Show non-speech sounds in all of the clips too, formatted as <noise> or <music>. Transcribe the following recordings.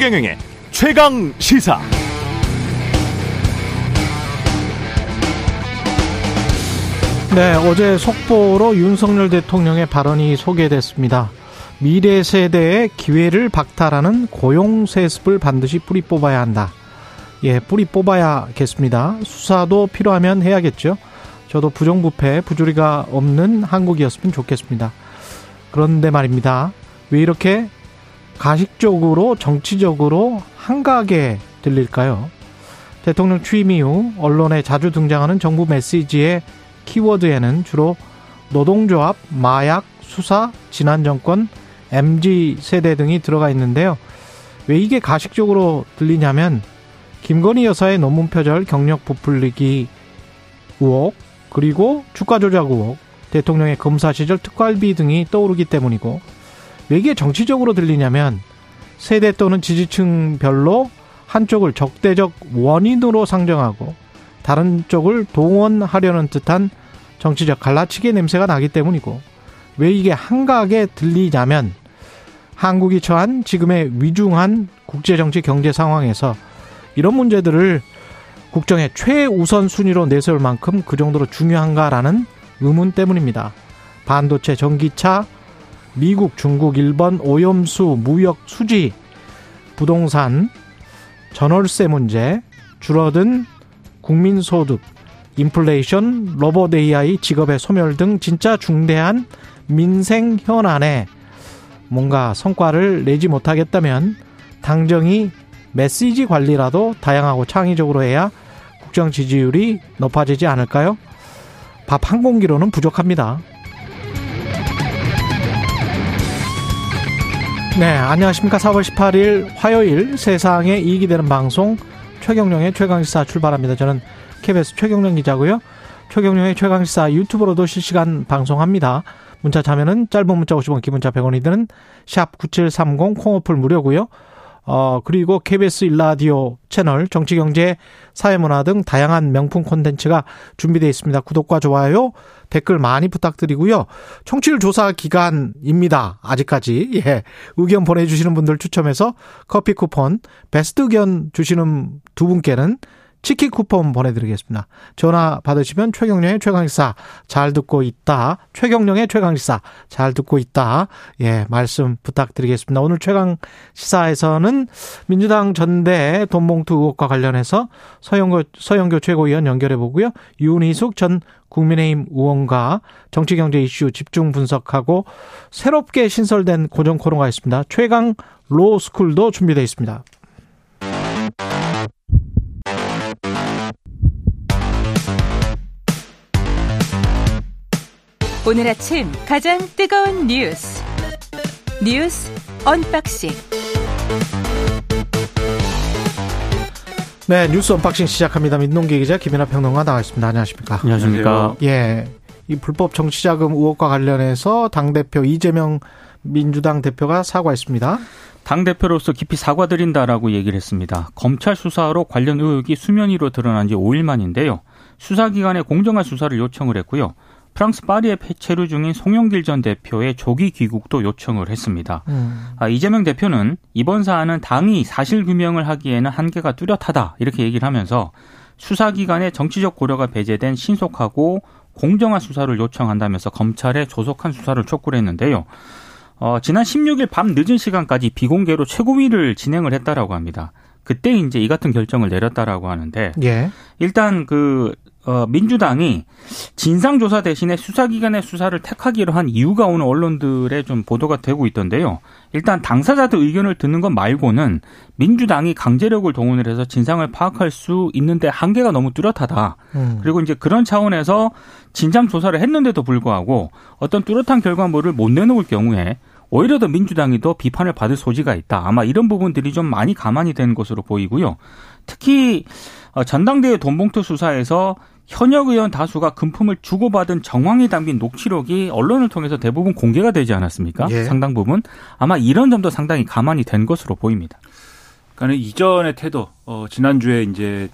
최경영의 최강 시사. 네, 어제 속보로 윤석열 대통령의 발언이 소개됐습니다. 미래 세대의 기회를 박탈하는 고용 세습을 반드시 뿌리 뽑아야 한다. 예, 뿌리 뽑아야겠습니다. 수사도 필요하면 해야겠죠. 저도 부정부패, 부조리가 없는 한국이었으면 좋겠습니다. 그런데 말입니다. 왜 이렇게 가식적으로 정치적으로 한가하게 들릴까요? 대통령 취임 이후 언론에 자주 등장하는 정부 메시지의 키워드에는 주로 노동조합, 마약, 수사, 지난 정권, MG 세대 등이 들어가 있는데요. 왜 이게 가식적으로 들리냐면 김건희 여사의 논문 표절 경력 부풀리기 의혹 그리고 주가 조작 의혹 대통령의 검사 시절 특활비 등이 떠오르기 때문이고 왜 이게 정치적으로 들리냐면 세대 또는 지지층별로 한쪽을 적대적 원인으로 상정하고 다른 쪽을 동원하려는 듯한 정치적 갈라치기 냄새가 나기 때문이고 왜 이게 한가하게 들리냐면 한국이 처한 지금의 위중한 국제정치 경제 상황에서 이런 문제들을 국정의 최우선 순위로 내세울 만큼 그 정도로 중요한가라는 의문 때문입니다. 반도체, 전기차, 미국, 중국, 일본 오염수, 무역 수지, 부동산, 전월세 문제, 줄어든 국민소득, 인플레이션, 로봇 AI, 직업의 소멸 등 진짜 중대한 민생 현안에 뭔가 성과를 내지 못하겠다면 당정이 메시지 관리라도 다양하고 창의적으로 해야 국정 지지율이 높아지지 않을까요? 밥 한 공기로는 부족합니다. 네, 안녕하십니까. 4월 18일 화요일 세상에 이익이 되는 방송 최경령의 최강시사 출발합니다. 저는 KBS 최경령 기자고요. 최경령의 최강시사 유튜브로도 실시간 방송합니다. 문자 자면은 짧은 문자 50원, 기본자 100원이 드는 샵 9730 콩오플 무료고요. 어, 그리고 KBS 일라디오 채널 정치 경제 사회문화 등 다양한 명품 콘텐츠가 준비되어 있습니다. 구독과 좋아요, 댓글 많이 부탁드리고요. 청취율 조사 기간입니다. 아직까지. 예. 의견 보내주시는 분들 추첨해서 커피 쿠폰, 베스트 의견 주시는 두 분께는 치킨 쿠폰 보내드리겠습니다. 전화 받으시면 최경령의 최강시사 잘 듣고 있다. 최경령의 최강시사 잘 듣고 있다. 예, 말씀 부탁드리겠습니다. 오늘 최강시사에서는 민주당 전대 돈봉투 의혹과 관련해서 서영교, 서영교 최고위원 연결해 보고요. 윤희숙 전 국민의힘 의원과 정치경제 이슈 집중 분석하고 새롭게 신설된 고정 코너가 있습니다. 최강 로스쿨도 준비되어 있습니다. 오늘 아침 가장 뜨거운 뉴스 뉴스 언박싱 네 뉴스 언박싱 시작합니다. 민동기 기자 김민아 평론가 나와 있습니다. 안녕하십니까? 안녕하십니까? 예, 이 불법 정치자금 의혹과 관련해서 당 대표 이재명 민주당 대표가 사과했습니다. 당 대표로서 깊이 사과드린다라고 얘기를 했습니다. 검찰 수사로 관련 의혹이 수면 위로 드러난 지 5일 만인데요. 수사기관에 공정한 수사를 요청을 했고요. 프랑스 파리에 체류 중인 송영길 전 대표의 조기 귀국도 요청을 했습니다. 음. 아, 이재명 대표는 이번 사안은 당이 사실 규명을 하기에는 한계가 뚜렷하다 이렇게 얘기를 하면서 수사기관의 정치적 고려가 배제된 신속하고 공정한 수사를 요청한다면서 검찰에 조속한 수사를 촉구를 했는데요. 어, 지난 16일 밤 늦은 시간까지 비공개로 최고위를 진행을 했다라고 합니다. 그때 이제 이 같은 결정을 내렸다라고 하는데 예. 일단 그 어, 민주당이 진상조사 대신에 수사기관의 수사를 택하기로 한 이유가 오늘 언론들의 좀 보도가 되고 있던데요. 일단 당사자들 의견을 듣는 것 말고는 민주당이 강제력을 동원을 해서 진상을 파악할 수 있는데 한계가 너무 뚜렷하다. 음. 그리고 이제 그런 차원에서 진상조사를 했는데도 불구하고 어떤 뚜렷한 결과물을 못 내놓을 경우에 오히려 더 민주당이 더 비판을 받을 소지가 있다. 아마 이런 부분들이 좀 많이 가만히 된 것으로 보이고요. 특히 어, 전당대회 돈봉투 수사에서 현역 의원 다수가 금품을 주고받은 정황이 담긴 녹취록이 언론을 통해서 대부분 공개가 되지 않았습니까? 예. 상당 부분 아마 이런 점도 상당히 가만히 된 것으로 보입니다. 그러니까 이전의 태도, 어, 지난주에 이제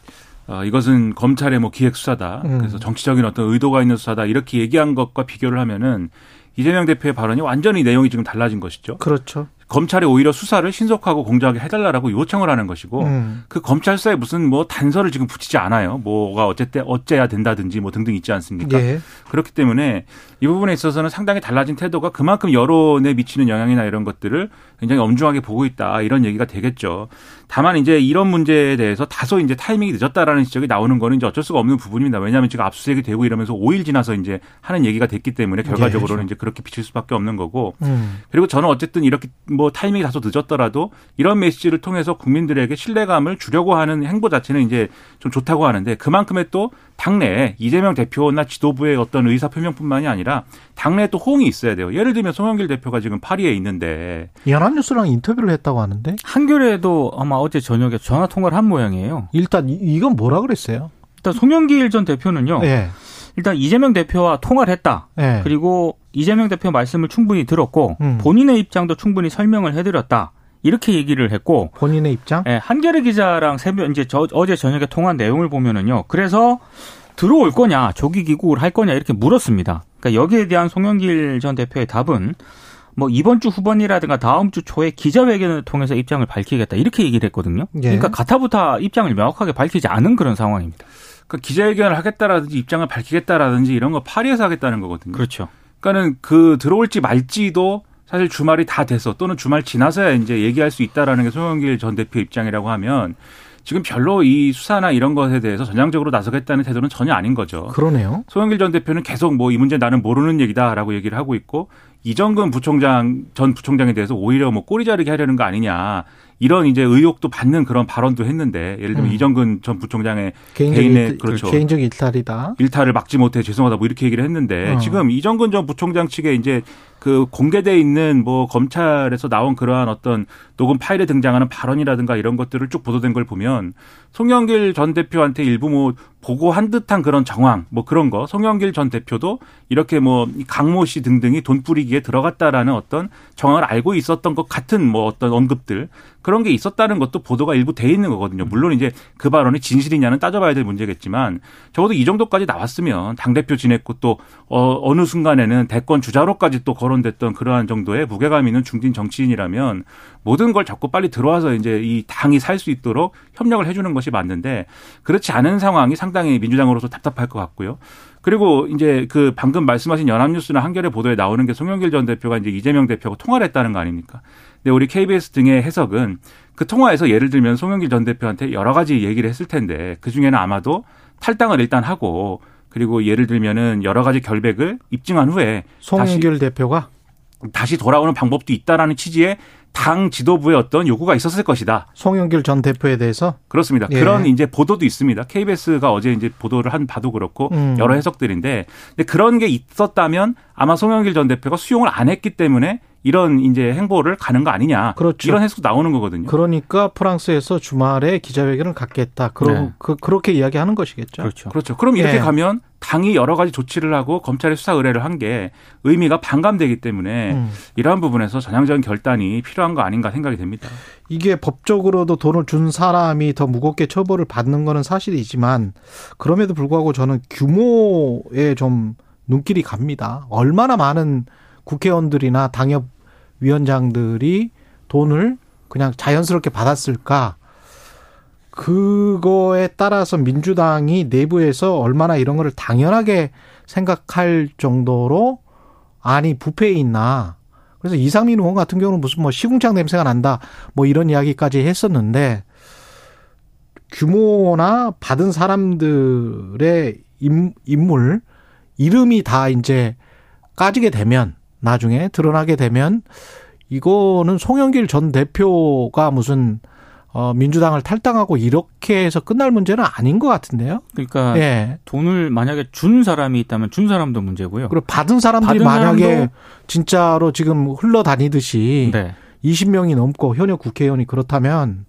어, 이것은 검찰의 뭐 기획 수사다. 음. 그래서 정치적인 어떤 의도가 있는 수사다. 이렇게 얘기한 것과 비교를 하면은 이재명 대표의 발언이 완전히 내용이 지금 달라진 것이죠. 그렇죠. 검찰이 오히려 수사를 신속하고 공정하게 해달라고 요청을 하는 것이고 음. 그 검찰 수사에 무슨 뭐 단서를 지금 붙이지 않아요. 뭐가 어쨌든 어째야 된다든지 뭐 등등 있지 않습니까? 예. 그렇기 때문에 이 부분에 있어서는 상당히 달라진 태도가 그만큼 여론에 미치는 영향이나 이런 것들을 굉장히 엄중하게 보고 있다 이런 얘기가 되겠죠. 다만 이제 이런 문제에 대해서 다소 이제 타이밍이 늦었다라는 지적이 나오는 거는 이제 어쩔 수가 없는 부분입니다. 왜냐하면 지금 압수수색이 되고 이러면서 5일 지나서 이제 하는 얘기가 됐기 때문에 결과적으로는 예, 그렇죠. 이제 그렇게 비칠 수밖에 없는 거고. 음. 그리고 저는 어쨌든 이렇게 뭐 타이밍이 다소 늦었더라도 이런 메시지를 통해서 국민들에게 신뢰감을 주려고 하는 행보 자체는 이제 좀 좋다고 하는데 그만큼의 또 당내 이재명 대표나 지도부의 어떤 의사 표명뿐만이 아니라 당내에 또 호응이 있어야 돼요. 예를 들면 송영길 대표가 지금 파리에 있는데 연합뉴스랑 인터뷰를 했다고 하는데 한겨레도 아마 어제 저녁에 전화 통화를 한 모양이에요. 일단 이건 뭐라 그랬어요? 일단 송영길 전 대표는요. 네. 일단 이재명 대표와 통화를 했다. 네. 그리고 이재명 대표 말씀을 충분히 들었고 음. 본인의 입장도 충분히 설명을 해드렸다. 이렇게 얘기를 했고 본인의 입장? 예, 한겨레 기자랑 새벽 이제 저, 어제 저녁에 통한 내용을 보면은요. 그래서 들어올 거냐, 조기 귀국을 할 거냐 이렇게 물었습니다. 그러니까 여기에 대한 송영길 전 대표의 답은 뭐 이번 주 후반이라든가 다음 주 초에 기자회견을 통해서 입장을 밝히겠다 이렇게 얘기를 했거든요. 예. 그러니까 가타부타 입장을 명확하게 밝히지 않은 그런 상황입니다. 그러니까 기자회견을 하겠다라든지 입장을 밝히겠다라든지 이런 거 파리에서 하겠다는 거거든요. 그렇죠. 그러니까는 그 들어올지 말지도 사실 주말이 다 돼서 또는 주말 지나서야 이제 얘기할 수 있다라는 게 송영길 전 대표 입장이라고 하면 지금 별로 이 수사나 이런 것에 대해서 전향적으로 나서겠다는 태도는 전혀 아닌 거죠. 그러네요. 송영길 전 대표는 계속 뭐 이 문제 나는 모르는 얘기다라고 얘기를 하고 있고 이정근 부총장 전 부총장에 대해서 오히려 뭐 꼬리 자르기 하려는 거 아니냐 이런 이제 의혹도 받는 그런 발언도 했는데 예를 들면 음. 이정근 전 부총장의 개인적 개인의 일, 그렇죠 개인적 일탈이다 일탈을 막지 못해 죄송하다 뭐 이렇게 얘기를 했는데 어. 지금 이정근 전 부총장 측에 이제 그 공개돼 있는 뭐 검찰에서 나온 그러한 어떤 녹음 파일에 등장하는 발언이라든가 이런 것들을 쭉 보도된 걸 보면 송영길 전 대표한테 일부 뭐 보고한 듯한 그런 정황 뭐 그런 거 송영길 전 대표도 이렇게 뭐 강모 씨 등등이 돈 뿌리기에 들어갔다라는 어떤 정황을 알고 있었던 것 같은 뭐 어떤 언급들 그런 게 있었다는 것도 보도가 일부 돼 있는 거거든요. 물론 이제 그 발언이 진실이냐는 따져봐야 될 문제겠지만 적어도 이 정도까지 나왔으면 당 대표 지냈고 또 어, 어느 순간에는 대권 주자로까지 또 거론됐던 그러한 정도의 무게감 있는 중진 정치인이라면 모든 걸 잡고 빨리 들어와서 이제 이 당이 살 수 있도록 협력을 해주는 것이 맞는데 그렇지 않은 상황이 상당히 민주당으로서 답답할 것 같고요. 그리고 이제 그 방금 말씀하신 연합뉴스나 한겨레 보도에 나오는 게 송영길 전 대표가 이제 이재명 대표하고 통화를 했다는 거 아닙니까? 근데 우리 KBS 등의 해석은 그 통화에서 예를 들면 송영길 전 대표한테 여러 가지 얘기를 했을 텐데 그 중에는 아마도 탈당을 일단 하고 그리고 예를 들면은 여러 가지 결백을 입증한 후에 송영길 대표가 다시 돌아오는 방법도 있다라는 취지의 당 지도부의 어떤 요구가 있었을 것이다. 송영길 전 대표에 대해서 그렇습니다. 예. 그런 이제 보도도 있습니다. KBS가 어제 이제 보도를 한 바도 그렇고 음. 여러 해석들인데 근데 그런 게 있었다면 아마 송영길 전 대표가 수용을 안 했기 때문에 이런 이제 행보를 가는 거 아니냐. 그렇죠. 이런 해석 나오는 거거든요. 그러니까 프랑스에서 주말에 기자회견을 갖겠다. 그러, 네. 그, 그렇게 이야기하는 것이겠죠. 그렇죠. 그렇죠. 그럼 이렇게 네. 가면 당이 여러 가지 조치를 하고 검찰에 수사 의뢰를 한 게 의미가 반감되기 때문에 음. 이러한 부분에서 전향적인 결단이 필요한 거 아닌가 생각이 됩니다. 이게 법적으로도 돈을 준 사람이 더 무겁게 처벌을 받는 거는 사실이지만 그럼에도 불구하고 저는 규모에 좀 눈길이 갑니다. 얼마나 많은 국회의원들이나 당협 위원장들이 돈을 그냥 자연스럽게 받았을까? 그거에 따라서 민주당이 내부에서 얼마나 이런 거를 당연하게 생각할 정도로 아니 부패에 있나. 그래서 이상민 의원 같은 경우는 무슨 뭐 시궁창 냄새가 난다 뭐 이런 이야기까지 했었는데 규모나 받은 사람들의 인물 이름이 다 이제 까지게 되면 나중에 드러나게 되면 이거는 송영길 전 대표가 무슨 어, 민주당을 탈당하고 이렇게 해서 끝날 문제는 아닌 것 같은데요. 그러니까 예. 돈을 만약에 준 사람이 있다면 준 사람도 문제고요. 그리고 받은 사람들이 받은 만약에 진짜로 지금 흘러다니듯이 네. 20명이 넘고 현역 국회의원이 그렇다면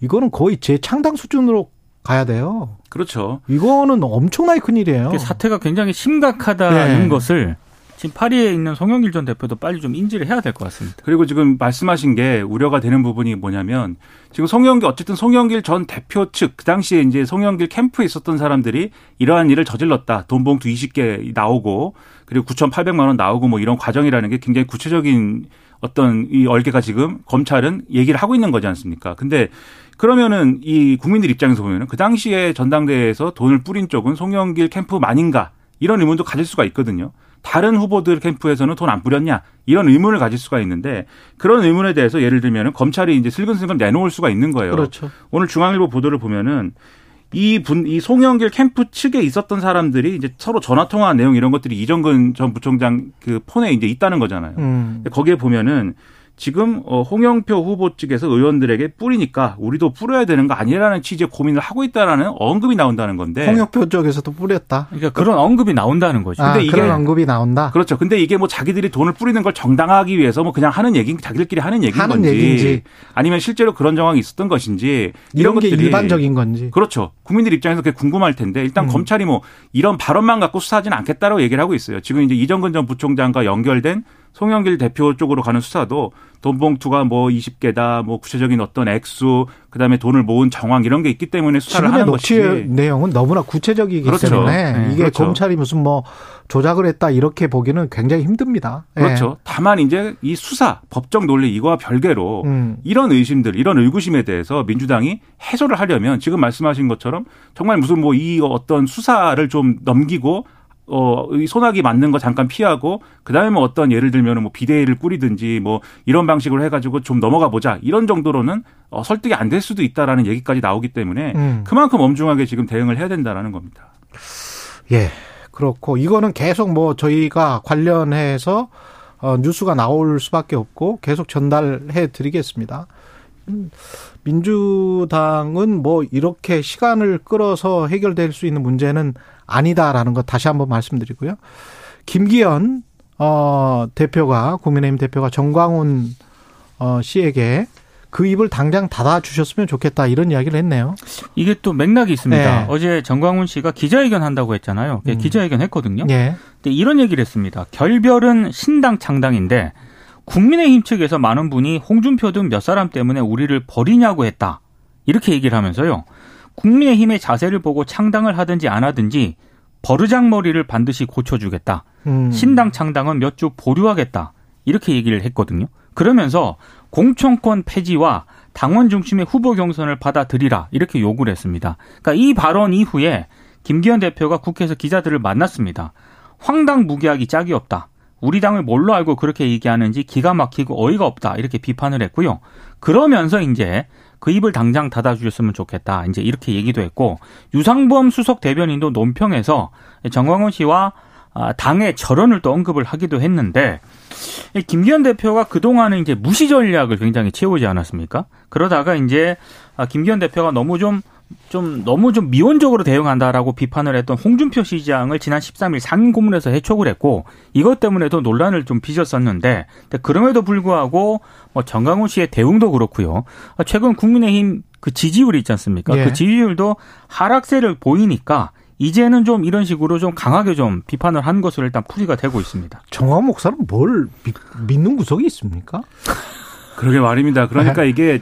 이거는 거의 재창당 수준으로 가야 돼요. 그렇죠. 이거는 엄청나게 큰 일이에요. 사태가 굉장히 심각하다는 네. 것을 지금 파리에 있는 송영길 전 대표도 빨리 좀 인지를 해야 될 것 같습니다. 그리고 지금 말씀하신 게 우려가 되는 부분이 뭐냐면 지금 송영길 어쨌든 송영길 전 대표 측 그 당시에 이제 송영길 캠프에 있었던 사람들이 이러한 일을 저질렀다. 돈 봉투 20개 나오고 그리고 9,800만 원 나오고 뭐 이런 과정이라는 게 굉장히 구체적인 어떤 이 얼개가 지금 검찰은 얘기를 하고 있는 거지 않습니까? 근데 그러면은 이 국민들 입장에서 보면은 그 당시에 전당대회에서 돈을 뿌린 쪽은 송영길 캠프만인가 이런 의문도 가질 수가 있거든요. 다른 후보들 캠프에서는 돈 안 뿌렸냐 이런 의문을 가질 수가 있는데 그런 의문에 대해서 예를 들면 검찰이 이제 슬근슬근 내놓을 수가 있는 거예요. 그렇죠. 오늘 중앙일보 보도를 보면은 이 분, 이 송영길 캠프 측에 있었던 사람들이 이제 서로 전화 통화한 내용 이런 것들이 이정근 전 부총장 그 폰에 이제 있다는 거잖아요. 음. 거기에 보면은 지금 어 홍영표 후보 측에서 의원들에게 뿌리니까 우리도 뿌려야 되는 거 아니라는 취지의 고민을 하고 있다라는 언급이 나온다는 건데. 홍역표 쪽에서도 뿌렸다. 그러니까 그런 언급이 나온다는 거죠. 아, 근데 이게- 그런 언급이 나온다. 그렇죠. 근데 이게 뭐 자기들이 돈을 뿌리는 걸 정당화하기 위해서 뭐 그냥 하는 얘기, 자기들끼리 하는 얘기인 하는 건지, 얘기인지. 아니면 실제로 그런 정황이 있었던 것인지 이런 게 것들이 일반적인 건지. 그렇죠. 국민들 입장에서 그게 궁금할 텐데 일단 음. 검찰이 뭐 이런 발언만 갖고 수사하지는 않겠다라고 얘기를 하고 있어요. 지금 이제 이정근 전 부총장과 연결된 송영길 대표 쪽으로 가는 수사도 돈 봉투가 뭐 20개다, 뭐 구체적인 어떤 액수, 그다음에 돈을 모은 정황 이런 게 있기 때문에 수사를 하는 것이 내용은 너무나 구체적이기 그렇죠. 때문에 네, 이게 그렇죠. 검찰이 무슨 뭐 조작을 했다 이렇게 보기는 굉장히 힘듭니다. 예. 그렇죠. 다만 이제 이 수사, 법적 논리 이거와 별개로 음. 이런 의심들, 이런 의구심에 대해서 민주당이 해소를 하려면 지금 말씀하신 것처럼 정말 무슨 뭐 이 어떤 수사를 좀 넘기고 어, 이 소나기 맞는 거 잠깐 피하고, 그 다음에 뭐 어떤 예를 들면 뭐 비대위를 꾸리든지 뭐 이런 방식으로 해가지고 좀 넘어가 보자. 이런 정도로는 어, 설득이 안 될 수도 있다라는 얘기까지 나오기 때문에 음. 그만큼 엄중하게 지금 대응을 해야 된다라는 겁니다. 예. 그렇고 이거는 계속 뭐 저희가 관련해서 어, 뉴스가 나올 수밖에 없고 계속 전달해 드리겠습니다. 음, 민주당은 뭐 이렇게 시간을 끌어서 해결될 수 있는 문제는 아니다라는 것 다시 한번 말씀드리고요. 김기현 어, 대표가 국민의힘 대표가 정광훈 어, 씨에게 그 입을 당장 닫아 주셨으면 좋겠다 이런 이야기를 했네요. 이게 또 맥락이 있습니다. 네. 어제 정광훈 씨가 기자회견 한다고 했잖아요. 음. 기자회견 했거든요. 예. 근데 이런 얘기를 했습니다. 결별은 신당 창당인데 국민의힘 측에서 많은 분이 홍준표 등 몇 사람 때문에 우리를 버리냐고 했다. 이렇게 얘기를 하면서요. 국민의힘의 자세를 보고 창당을 하든지 안 하든지 버르장머리를 반드시 고쳐주겠다. 음. 신당 창당은 몇 주 보류하겠다. 이렇게 얘기를 했거든요. 그러면서 공천권 폐지와 당원 중심의 후보 경선을 받아들이라 이렇게 요구를 했습니다. 그러니까 이 발언 이후에 김기현 대표가 국회에서 기자들을 만났습니다. 황당무계하기 짝이 없다. 우리 당을 뭘로 알고 그렇게 얘기하는지 기가 막히고 어이가 없다. 이렇게 비판을 했고요. 그러면서 이제 그 입을 당장 닫아주셨으면 좋겠다. 이제 이렇게 얘기도 했고 유상범 수석 대변인도 논평에서 정광훈 씨와 아, 당의 절언을 또 언급을 하기도 했는데 이 김기현 대표가 그동안은 이제 무시 전략을 굉장히 채우지 않았습니까? 그러다가 이제 아, 김기현 대표가 너무 좀 좀 너무 좀 미온적으로 대응한다라고 비판을 했던 홍준표 시장을 지난 13일 상임 고문에서 해촉을 했고 이것 때문에도 논란을 좀 빚었었는데 그럼에도 불구하고 뭐 정강훈 씨의 대응도 그렇고요. 아, 최근 국민의힘 그 지지율이 있지 않습니까? 예. 그 지지율도 하락세를 보이니까 이제는 좀 이런 식으로 좀 강하게 좀 비판을 한 것으로 일단 풀이가 되고 있습니다. 정화 목사는 뭘 믿, 믿는 구석이 있습니까? 그러게 말입니다. 그러니까 이게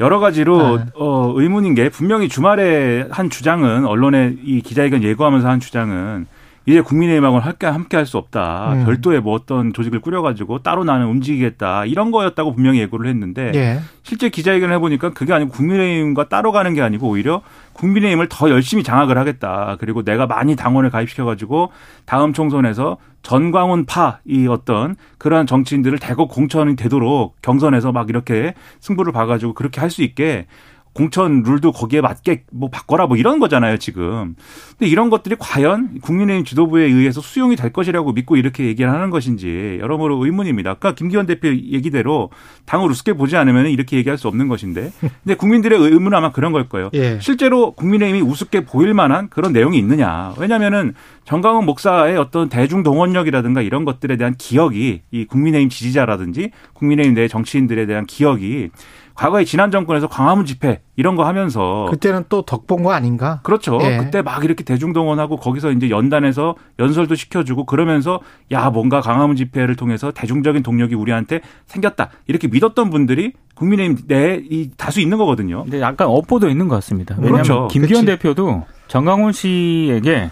여러 가지로 네. 어, 의문인 게 분명히 주말에 한 주장은 언론에 이 기자회견 예고하면서 한 주장은 이제 국민의힘하고는 함께 함께 할 수 없다. 음. 별도의 뭐 어떤 조직을 꾸려가지고 따로 나는 움직이겠다. 이런 거였다고 분명히 예고를 했는데 예. 실제 기자회견을 해보니까 그게 아니고 국민의힘과 따로 가는 게 아니고 오히려 국민의힘을 더 열심히 장악을 하겠다. 그리고 내가 많이 당원을 가입시켜가지고 다음 총선에서 전광훈 파 이 어떤 그러한 정치인들을 대거 공천이 되도록 경선에서 막 이렇게 승부를 봐가지고 그렇게 할 수 있게 공천 룰도 거기에 맞게 뭐 바꿔라 뭐 이런 거잖아요 지금. 근데 이런 것들이 과연 국민의힘 지도부에 의해서 수용이 될 것이라고 믿고 이렇게 얘기를 하는 것인지 여러모로 의문입니다. 아까 김기현 대표 얘기대로 당을 우습게 보지 않으면 이렇게 얘기할 수 없는 것인데, 근데 국민들의 의문은 아마 그런 걸 거예요. 예. 실제로 국민의힘이 우습게 보일 만한 그런 내용이 있느냐. 왜냐면은 정강훈 목사의 어떤 대중 동원력이라든가 이런 것들에 대한 기억이 이 국민의힘 지지자라든지 국민의힘 내 정치인들에 대한 기억이 과거에 지난 정권에서 광화문 집회 이런 거 하면서 그때는 또 덕본 거 아닌가? 그렇죠. 예. 그때 막 이렇게 대중동원하고 거기서 이제 연단해서 연설도 시켜주고 그러면서 야 뭔가 광화문 집회를 통해서 대중적인 동력이 우리한테 생겼다 이렇게 믿었던 분들이 국민의힘 내이 다수 있는 거거든요. 근데 약간 업보도 있는 것 같습니다. 왜냐하면 그렇죠. 김기현 그치. 대표도 정강훈 씨에게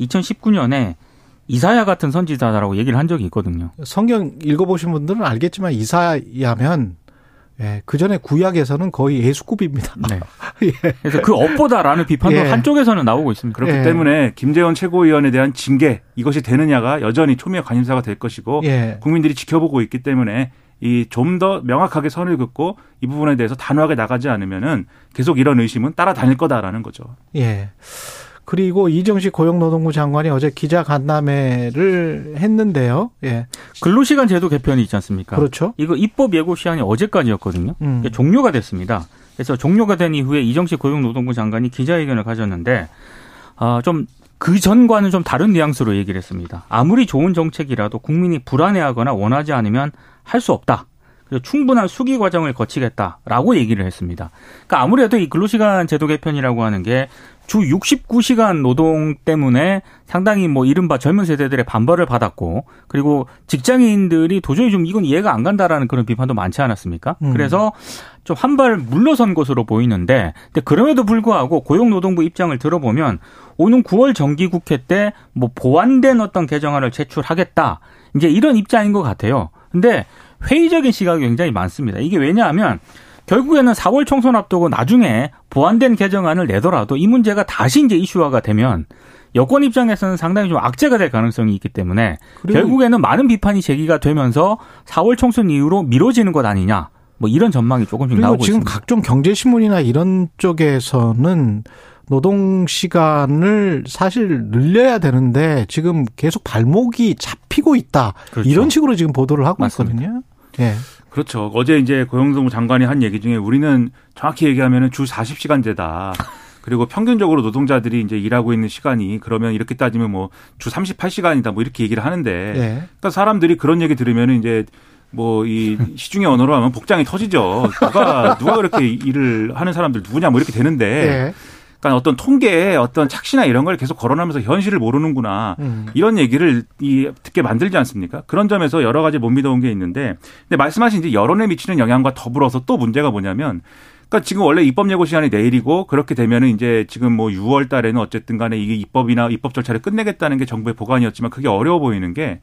2019년에 이사야 같은 선지자라고 얘기를 한 적이 있거든요. 성경 읽어보신 분들은 알겠지만 이사야면 예, 그 전에 구약에서는 거의 예수급입니다. 네. <laughs> 예. 그래서 그 업보다라는 비판도 예. 한쪽에서는 나오고 있습니다. 그렇기 예. 때문에 김재원 최고위원에 대한 징계 이것이 되느냐가 여전히 초미의 관심사가 될 것이고 예. 국민들이 지켜보고 있기 때문에 이 좀 더 명확하게 선을 긋고 이 부분에 대해서 단호하게 나가지 않으면은 계속 이런 의심은 따라다닐 거다라는 거죠. 예. 그리고 이정식 고용노동부 장관이 어제 기자 간담회를 했는데요. 예. 근로시간 제도 개편이 있지 않습니까? 그렇죠. 이거 입법 예고 시한이 어제까지였거든요. 음. 종료가 됐습니다. 그래서 종료가 된 이후에 이정식 고용노동부 장관이 기자회견을 가졌는데 아, 좀그 전과는 좀 다른 뉘앙스로 얘기를 했습니다. 아무리 좋은 정책이라도 국민이 불안해하거나 원하지 않으면 할 수 없다. 충분한 수기 과정을 거치겠다라고 얘기를 했습니다. 그러니까 아무래도 이 근로시간 제도 개편이라고 하는 게 주 69시간 노동 때문에 상당히 뭐 이른바 젊은 세대들의 반발을 받았고 그리고 직장인들이 도저히 좀 이건 이해가 안 간다라는 그런 비판도 많지 않았습니까? 음. 그래서 좀 한 발 물러선 것으로 보이는데 근데 그럼에도 불구하고 고용노동부 입장을 들어보면 오는 9월 정기국회 때 뭐 보완된 어떤 개정안을 제출하겠다. 이제 이런 입장인 것 같아요. 근데 회의적인 시각이 굉장히 많습니다. 이게 왜냐하면 결국에는 4월 총선 앞두고 나중에 보완된 개정안을 내더라도 이 문제가 다시 이제 이슈화가 되면 여권 입장에서는 상당히 좀 악재가 될 가능성이 있기 때문에 결국에는 많은 비판이 제기가 되면서 4월 총선 이후로 미뤄지는 것 아니냐. 뭐 이런 전망이 조금씩 나오고 지금 있습니다. 각종 경제 신문이나 이런 쪽에서는 노동 시간을 사실 늘려야 되는데 지금 계속 발목이 잡히고 있다. 그렇죠. 이런 식으로 지금 보도를 하고 맞습니다. 있거든요. 예. 그렇죠. 어제 이제 고용노동부 장관이 한 얘기 중에 우리는 정확히 얘기하면은 주 40시간제다. 그리고 평균적으로 노동자들이 이제 일하고 있는 시간이 그러면 이렇게 따지면 뭐 주 38시간이다 뭐 이렇게 얘기를 하는데 네. 그러니까 사람들이 그런 얘기 들으면은 이제 뭐 이 시중의 언어로 하면 복장이 터지죠. 누가 누가 그렇게 일을 하는 사람들 누구냐 뭐 이렇게 되는데 네. 그러니까 어떤 통계에 어떤 착시나 이런 걸 계속 거론하면서 현실을 모르는구나 음. 이런 얘기를 이 듣게 만들지 않습니까? 그런 점에서 여러 가지 못 믿어온 게 있는데 근데 말씀하신 이제 여론에 미치는 영향과 더불어서 또 문제가 뭐냐면 그러니까 지금 원래 입법 예고 시간이 내일이고 그렇게 되면은 이제 지금 뭐 6월 달에는 어쨌든 간에 이게 입법이나 입법 절차를 끝내겠다는 게 정부의 보관이었지만 그게 어려워 보이는 게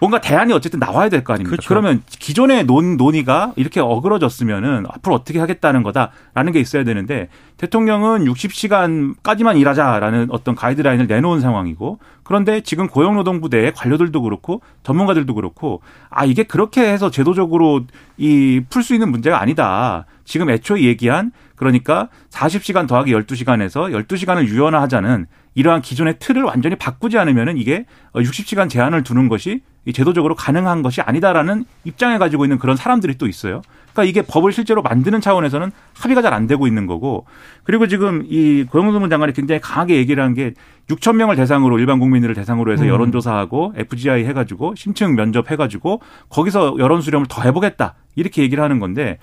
뭔가 대안이 어쨌든 나와야 될 거 아닙니까? 그렇죠. 그러면 기존의 논, 논의가 이렇게 어그러졌으면은 앞으로 어떻게 하겠다는 거다라는 게 있어야 되는데 대통령은 60시간까지만 일하자라는 어떤 가이드라인을 내놓은 상황이고 그런데 지금 고용노동부대 관료들도 그렇고 전문가들도 그렇고 아 이게 그렇게 해서 제도적으로 이 풀 수 있는 문제가 아니다. 지금 애초에 얘기한 그러니까 40시간 더하기 12시간에서 12시간을 유연화하자는 이러한 기존의 틀을 완전히 바꾸지 않으면은 이게 60시간 제한을 두는 것이 제도적으로 가능한 것이 아니다라는 입장을 가지고 있는 그런 사람들이 또 있어요. 그러니까 이게 법을 실제로 만드는 차원에서는 합의가 잘 안 되고 있는 거고 그리고 지금 이 고용노동부 장관이 굉장히 강하게 얘기를 한 게 6천 명을 대상으로 일반 국민들을 대상으로 해서 음. 여론조사하고 FGI 해가지고 심층 면접 해가지고 거기서 여론 수렴을 더 해보겠다 이렇게 얘기를 하는 건데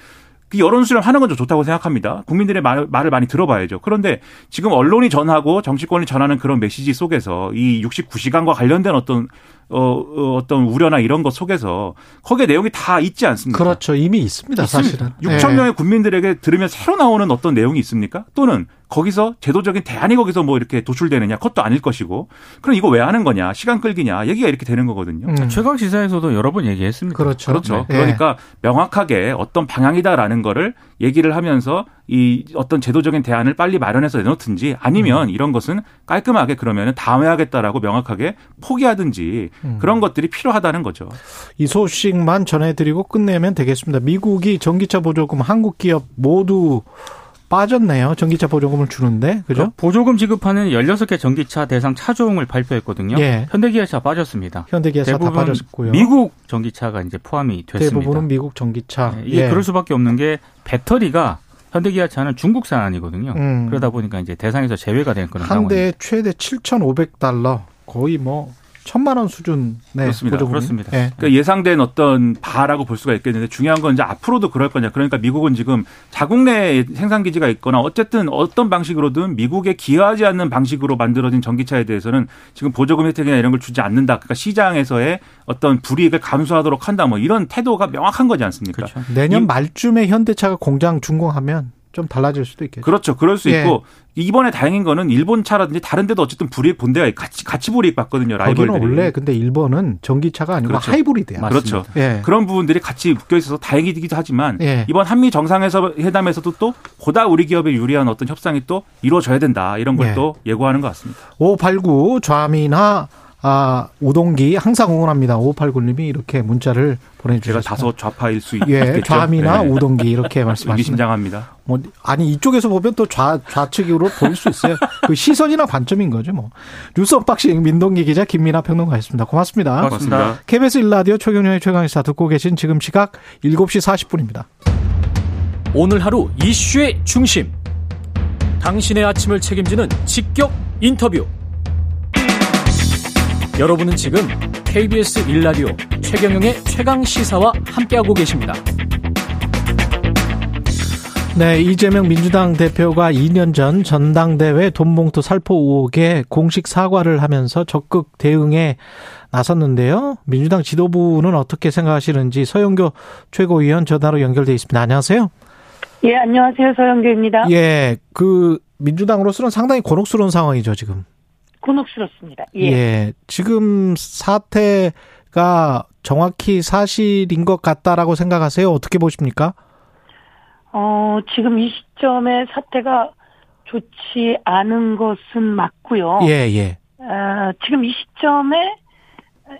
그 여론 수렴 하는 건좀 좋다고 생각합니다. 국민들의 말, 말을 많이 들어봐야죠. 그런데 지금 언론이 전하고 정치권이 전하는 그런 메시지 속에서 이 69시간과 관련된 어떤 어, 어, 어떤 우려나 이런 것 속에서 거기에 내용이 다 있지 않습니까? 그렇죠. 이미 있습니다. 사실은. 6천 명의 국민들에게 들으면 새로 나오는 어떤 내용이 있습니까? 또는 거기서 제도적인 대안이 거기서 뭐 이렇게 도출되느냐 그것도 아닐 것이고 그럼 이거 왜 하는 거냐 시간 끌기냐 얘기가 이렇게 되는 거거든요. 음. 최강 시사에서도 여러 번 얘기했습니다. 그렇죠. 그렇죠. 네. 그러니까 명확하게 어떤 방향이다라는 거를 얘기를 하면서 이 어떤 제도적인 대안을 빨리 마련해서 내놓든지 아니면 음. 이런 것은 깔끔하게 그러면 다음에 하겠다라고 명확하게 포기하든지 음. 그런 것들이 필요하다는 거죠. 이 소식만 전해드리고 끝내면 되겠습니다. 미국이 전기차 보조금 한국 기업 모두 빠졌네요. 전기차 보조금을 주는데. 그죠? 보조금 지급하는 16개 전기차 대상 차종을 발표했거든요. 예. 현대기아차 빠졌습니다. 현대기아차 다 빠졌고요. 미국 전기차가 이제 포함이 됐습니다. 대부분은 미국 전기차. 네, 이게 예. 그럴 수밖에 없는 게 배터리가 현대기아차는 중국산 아니거든요. 음. 그러다 보니까 이제 대상에서 제외가 된 그런 한 대에 최대 7,500달러 거의 뭐 천만 원 수준 네, 그렇습니다. 보조금이. 그렇습니다. 예. 그러니까 예상된 어떤 바라고 볼 수가 있겠는데 중요한 건 이제 앞으로도 그럴 거냐. 그러니까 미국은 지금 자국 내 생산 기지가 있거나 어쨌든 어떤 방식으로든 미국에 기여하지 않는 방식으로 만들어진 전기차에 대해서는 지금 보조금 혜택이나 이런 걸 주지 않는다. 그러니까 시장에서의 어떤 불이익을 감수하도록 한다. 뭐 이런 태도가 명확한 거지 않습니까? 그렇죠. 내년 이- 말쯤에 현대차가 공장 준공하면 좀 달라질 수도 있겠죠. 그렇죠. 그럴 수 예. 있고 이번에 다행인 거는 일본 차라든지 다른 데도 어쨌든 불이익 본 데가 같이 같이 불이익 받거든요. 거기는 라이벌들이. 원래 근데 일본은 전기차가 아니고 그렇죠. 하이브리드야. 그렇죠. 예. 그런 부분들이 같이 묶여 있어서 다행이기도 하지만 예. 이번 한미 정상에서 회담에서도 또 보다 우리 기업에 유리한 어떤 협상이 또 이루어져야 된다 이런 걸 예. 또 예고하는 것 같습니다. 589 좌민아 아, 우동기 항상 응원합니다. 589님이 이렇게 문자를 제가 보내주셨습니다. 다소 좌파일 수 예, 있겠죠. 좌민아 네. 우동기 이렇게 <laughs> 말씀하시면 의미심장합니다. 뭐 아니 이쪽에서 보면 또 좌 좌측으로 보일 수 있어요. 그 시선이나 관점인 거죠, 뭐. 뉴스 언박싱 민동기 기자 김민아 평론가였습니다. 고맙습니다. 고맙습니다. KBS 일라디오 최경영의 최강시사 듣고 계신 지금 시각 7시 40분입니다. 오늘 하루 이슈의 중심. 당신의 아침을 책임지는 직격 인터뷰. 여러분은 지금 KBS 일라디오 최경영의 최강 시사와 함께하고 계십니다. 네, 이재명 민주당 대표가 2년 전 전당대회 돈봉투 살포 의혹에 공식 사과를 하면서 적극 대응에 나섰는데요. 민주당 지도부는 어떻게 생각하시는지 서영교 최고위원 전화로 연결돼 있습니다. 안녕하세요. 예, 안녕하세요. 서영교입니다. 예, 그 민주당으로서는 상당히 곤혹스러운 상황이죠, 지금. 곤혹스럽습니다. 예. 예. 지금 사태가 정확히 사실인 것 같다라고 생각하세요? 어떻게 보십니까? 어, 지금 이 시점에 사태가 좋지 않은 것은 맞고요. 예, 예. 어, 지금 이 시점에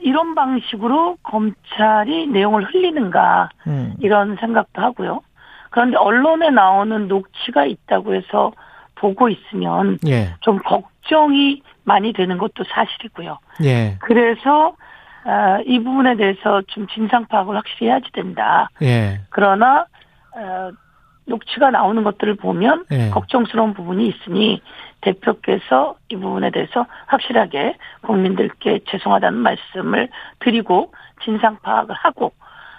이런 방식으로 검찰이 내용을 흘리는가 음. 이런 생각도 하고요. 그런데 언론에 나오는 녹취가 있다고 해서 보고 있으면 예. 좀 걱정이 많이 되는 것도 사실이고요. 예. 그래서 어, 이 부분에 대해서 좀 진상 파악을 확실히 해야지 된다. 예. 그러나 어, 녹취가 나오는 것들을 보면 예. 걱정스러운 부분이 있으니 대표께서 이 부분에 대해서 확실하게 국민들께 죄송하다는 말씀을 드리고 진상 파악을 하고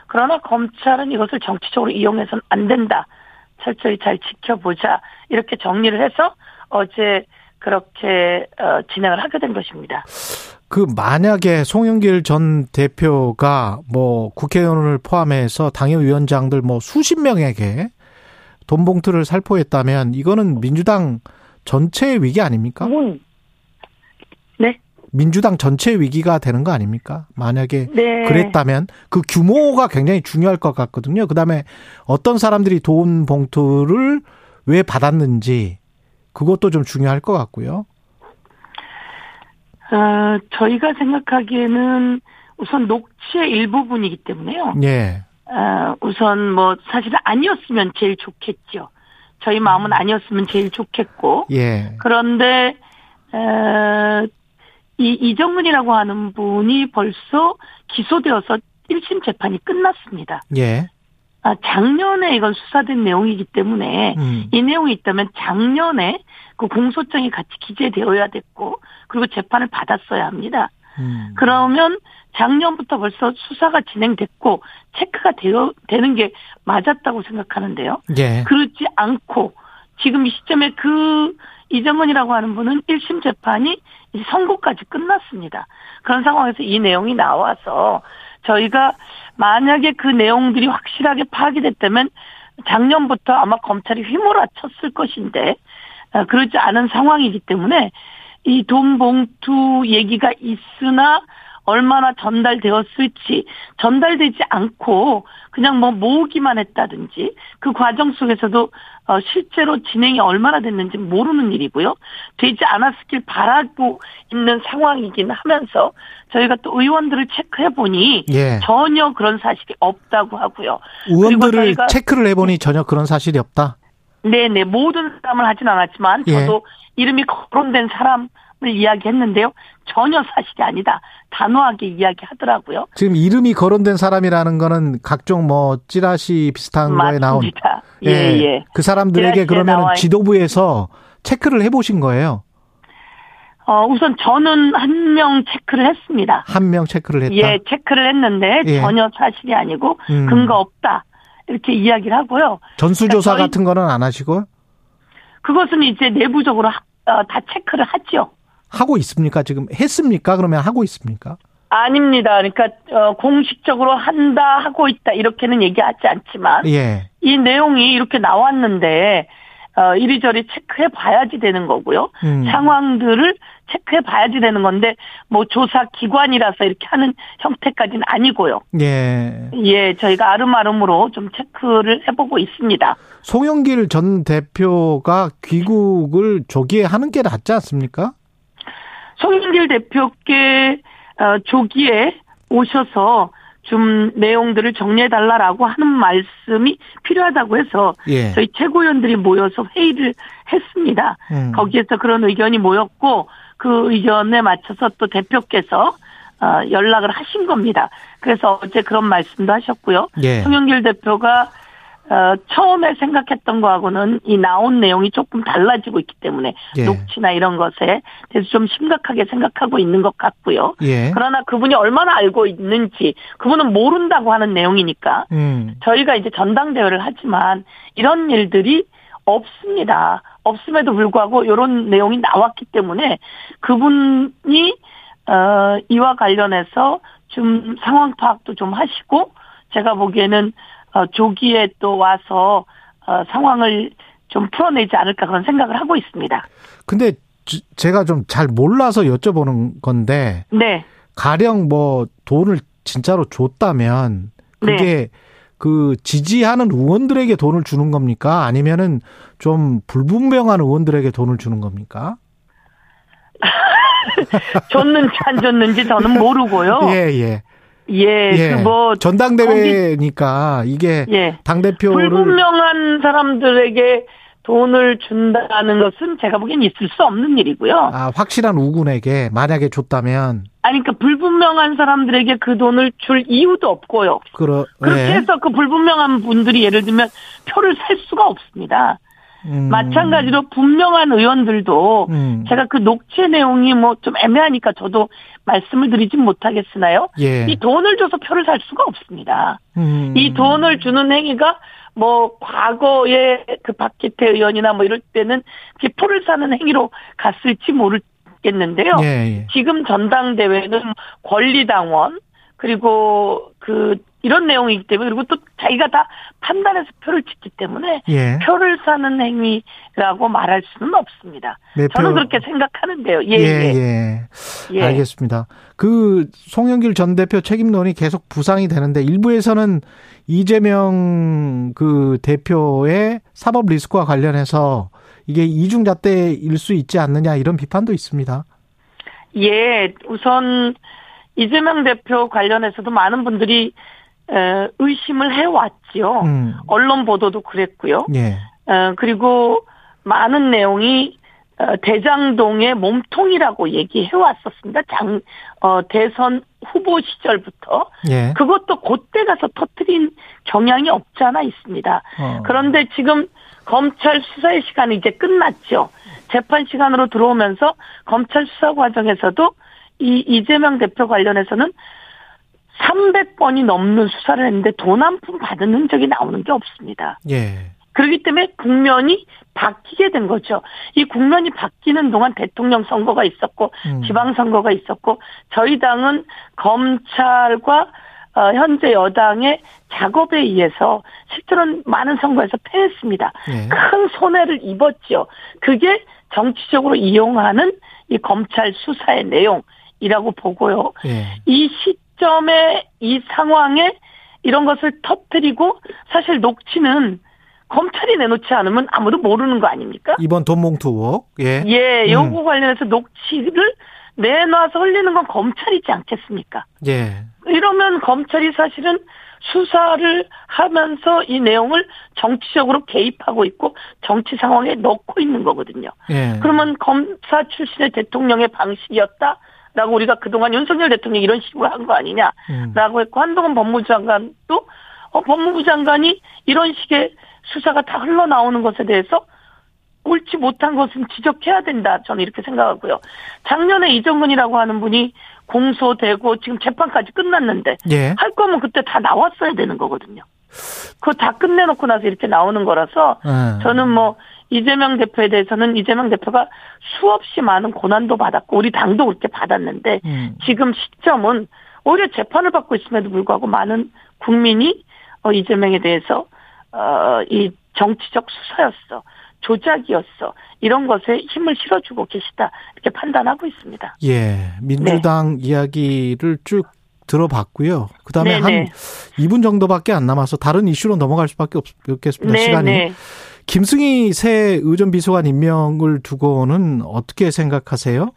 그러나 검찰은 이것을 정치적으로 이용해서는 안 된다. 철저히 잘 지켜보자. 이렇게 정리를 해서 어제 그렇게 어, 진행을 하게 된 것입니다. 그 만약에 송영길 전 대표가 뭐 국회의원을 포함해서 당협위원장들 뭐 수십 명에게 돈 봉투를 살포했다면 이거는 민주당 전체의 위기 아닙니까? 문. 네. 민주당 전체 위기가 되는 거 아닙니까? 만약에 네. 그랬다면 그 규모가 굉장히 중요할 것 같거든요. 그다음에 어떤 사람들이 돈 봉투를 왜 받았는지 그것도 좀 중요할 것 같고요. 어, 저희가 생각하기에는 우선 녹취의 일부분이기 때문에요. 예. 어, 우선 뭐 사실 아니었으면 제일 좋겠죠. 저희 마음은 아니었으면 제일 좋겠고 예. 그런데 어, 이 이정근이라고 하는 분이 벌써 기소되어서 1심 재판이 끝났습니다. 예. 아, 작년에 이건 수사된 내용이기 때문에 음. 이 내용이 있다면 작년에 그 공소장이 같이 기재되어야 됐고 그리고 재판을 받았어야 합니다. 음. 그러면 작년부터 벌써 수사가 진행됐고 체크가 되어 되는 게 맞았다고 생각하는데요. 예. 그렇지 않고 지금 이 시점에 그 이정은이라고 하는 분은 1심 재판이 이제 선고까지 끝났습니다. 그런 상황에서 이 내용이 나와서 저희가 만약에 그 내용들이 확실하게 파악이 됐다면 작년부터 아마 검찰이 휘몰아쳤을 것인데 어, 그렇지 않은 상황이기 때문에 이 돈 봉투 얘기가 있으나 얼마나 전달되었을지 전달되지 않고 그냥 뭐 모으기만 했다든지 그 과정 속에서도 어, 실제로 진행이 얼마나 됐는지 모르는 일이고요. 되지 않았길 바라고 있는 상황이긴 하면서 저희가 또 의원들을 체크해 보니 예. 전혀 그런 사실이 없다고 하고요. 의원들을 체크를 해보니 전혀 그런 사실이 없다. 네네 모든 사람을 하진 않았지만 예. 저도 이름이 거론된 사람을 이야기했는데요. 전혀 사실이 아니다. 단호하게 이야기하더라고요. 지금 이름이 거론된 사람이라는 거는 각종 뭐 찌라시 비슷한 거에 나온 맞습니다. 예, 예. 그 사람들에게 그러면 지도부에서 체크를 해 보신 거예요. 어, 우선 저는 한 명 체크를 했습니다. 한 명 체크를 했다. 예, 체크를 했는데 예. 전혀 사실이 아니고 음. 근거 없다. 이렇게 이야기를 하고요. 전수조사 저희- 같은 거는 안 하시고 그것은 이제 내부적으로 하- 어, 다 체크를 하죠. 하고 있습니까? 지금 했습니까? 그러면 하고 있습니까? 아닙니다. 그러니까 어, 공식적으로 한다 하고 있다 이렇게는 얘기하지 않지만 예. 이 내용이 이렇게 나왔는데 어, 이리저리 체크해 봐야지 되는 거고요. 음. 상황들을 체크해 봐야지 되는 건데 뭐 조사 기관이라서 이렇게 하는 형태까지는 아니고요. 예. 예, 저희가 아름아름으로 좀 체크를 해보고 있습니다. 송영길 전 대표가 귀국을 조기에 하는 게 낫지 않습니까? 송영길 대표께 어, 조기에 오셔서 좀 내용들을 정리해달라라고 하는 말씀이 필요하다고 해서 예. 저희 최고위원들이 모여서 회의를 했습니다. 음. 거기에서 그런 의견이 모였고 그 의견에 맞춰서 또 대표께서 어, 연락을 하신 겁니다. 그래서 어제 그런 말씀도 하셨고요. 예. 송영길 대표가 어, 처음에 생각했던 거하고는 이 나온 내용이 조금 달라지고 있기 때문에 예. 녹취나 이런 것에 대해서 좀 심각하게 생각하고 있는 것 같고요. 예. 그러나 그분이 얼마나 알고 있는지 그분은 모른다고 하는 내용이니까 음. 저희가 이제 전당대회를 하지만 이런 일들이 없습니다. 없음에도 불구하고 이런 내용이 나왔기 때문에 그분이 어 이와 관련해서 좀 상황 파악도 좀 하시고 제가 보기에는 어 조기에 또 와서 어 상황을 좀 풀어내지 않을까 그런 생각을 하고 있습니다. 근데 지- 제가 좀 잘 몰라서 여쭤보는 건데 네. 가령 뭐 돈을 진짜로 줬다면 네. 그게 그 지지하는 의원들에게 돈을 주는 겁니까? 아니면은 좀 불분명한 의원들에게 돈을 주는 겁니까? <laughs> 줬는지 안 줬는지 저는 모르고요. <laughs> 예, 예. 예, 그뭐 전당대회니까 이게 예. 당 대표를 불분명한 사람들에게 돈을 준다는 것은 제가 보기엔 있을 수 없는 일이고요. 아, 확실한 우군에게 만약에 줬다면 아니, 그러니까 불분명한 사람들에게 그 돈을 줄 이유도 없고요. 그러 그렇게 예. 해서 그 불분명한 분들이 예를 들면 표를 살 수가 없습니다. 음, 마찬가지로 분명한 의원들도 음, 제가 그 녹취 내용이 뭐 좀 애매하니까 저도 말씀을 드리진 못하겠으나요? 예. 이 돈을 줘서 표를 살 수가 없습니다. 음, 이 돈을 주는 행위가 뭐 과거에 그 박기태 의원이나 뭐 이럴 때는 표를 사는 행위로 갔을지 모르겠는데요. 예, 예. 지금 전당대회는 권리당원 그리고 그 이런 내용이기 때문에 그리고 또 자기가 다 판단해서 표를 찍기 때문에 예. 표를 사는 행위라고 말할 수는 없습니다. 몇 저는 표- 그렇게 생각하는데요. 예, 예, 예. 예. 예. 알겠습니다. 그 송영길 전 대표 책임론이 계속 부상이 되는데 일부에서는 이재명 그 대표의 사법 리스크와 관련해서 이게 이중잣대일 수 있지 않느냐 이런 비판도 있습니다. 예, 우선 이재명 대표 관련해서도 많은 분들이 에, 의심을 해왔지요. 음. 언론 보도도 그랬고요. 예. 어, 그리고 많은 내용이 어, 대장동의 몸통이라고 얘기해 왔었습니다. 장, 어, 대선 후보 시절부터. 예. 그것도 그때 가서 터트린 경향이 없지 않아 있습니다. 어. 그런데 지금 검찰 수사의 시간이 이제 끝났죠. 재판 시간으로 들어오면서 검찰 수사 과정에서도 이 이재명 대표 관련해서는 300번이 넘는 수사를 했는데 돈 한 푼 받은 흔적이 나오는 게 없습니다. 예. 그렇기 때문에 국면이 바뀌게 된 거죠. 이 국면이 바뀌는 동안 대통령 선거가 있었고 음. 지방 선거가 있었고 저희 당은 검찰과 어, 현재 여당의 작업에 의해서 실제로는 많은 선거에서 패했습니다. 예. 큰 손해를 입었죠. 그게 정치적으로 이용하는 이 검찰 수사의 내용 이라고 보고요. 예. 이 시점에 이 상황에 이런 것을 터뜨리고 사실 녹취는 검찰이 내놓지 않으면 아무도 모르는 거 아닙니까? 이번 돈봉투 의혹. 예. 예, 음. 요거 관련해서 녹취를 내놔서 흘리는 건 검찰이지 않겠습니까? 예. 이러면 검찰이 사실은 수사를 하면서 이 내용을 정치적으로 개입하고 있고 정치 상황에 넣고 있는 거거든요. 예. 그러면 검사 출신의 대통령의 방식이었다 라고 우리가 그동안 윤석열 대통령이 이런 식으로 한 거 아니냐라고 음. 했고 한동훈 법무부 장관도 어, 법무부 장관이 이런 식의 수사가 다 흘러나오는 것에 대해서 옳지 못한 것은 지적해야 된다. 저는 이렇게 생각하고요. 작년에 이정근이라고 하는 분이 공소되고 지금 재판까지 끝났는데 예. 할 거면 그때 다 나왔어야 되는 거거든요. 그거 다 끝내놓고 나서 이렇게 나오는 거라서 예. 저는 뭐 이재명 대표에 대해서는 이재명 대표가 수없이 많은 고난도 받았고 우리 당도 그렇게 받았는데 음. 지금 시점은 오히려 재판을 받고 있음에도 불구하고 많은 국민이 어, 이재명에 대해서 어, 이 정치적 수사였어. 조작이었어. 이런 것에 힘을 실어주고 계시다. 이렇게 판단하고 있습니다. 예. 민주당 네. 이야기를 쭉 들어봤고요. 그 다음에 한 네네. 2분 정도밖에 안 남아서 다른 이슈로 넘어갈 수밖에 없, 없겠습니다. 시간이. 네. 김승희 새 의전 비서관 임명을 두고는 어떻게 생각하세요?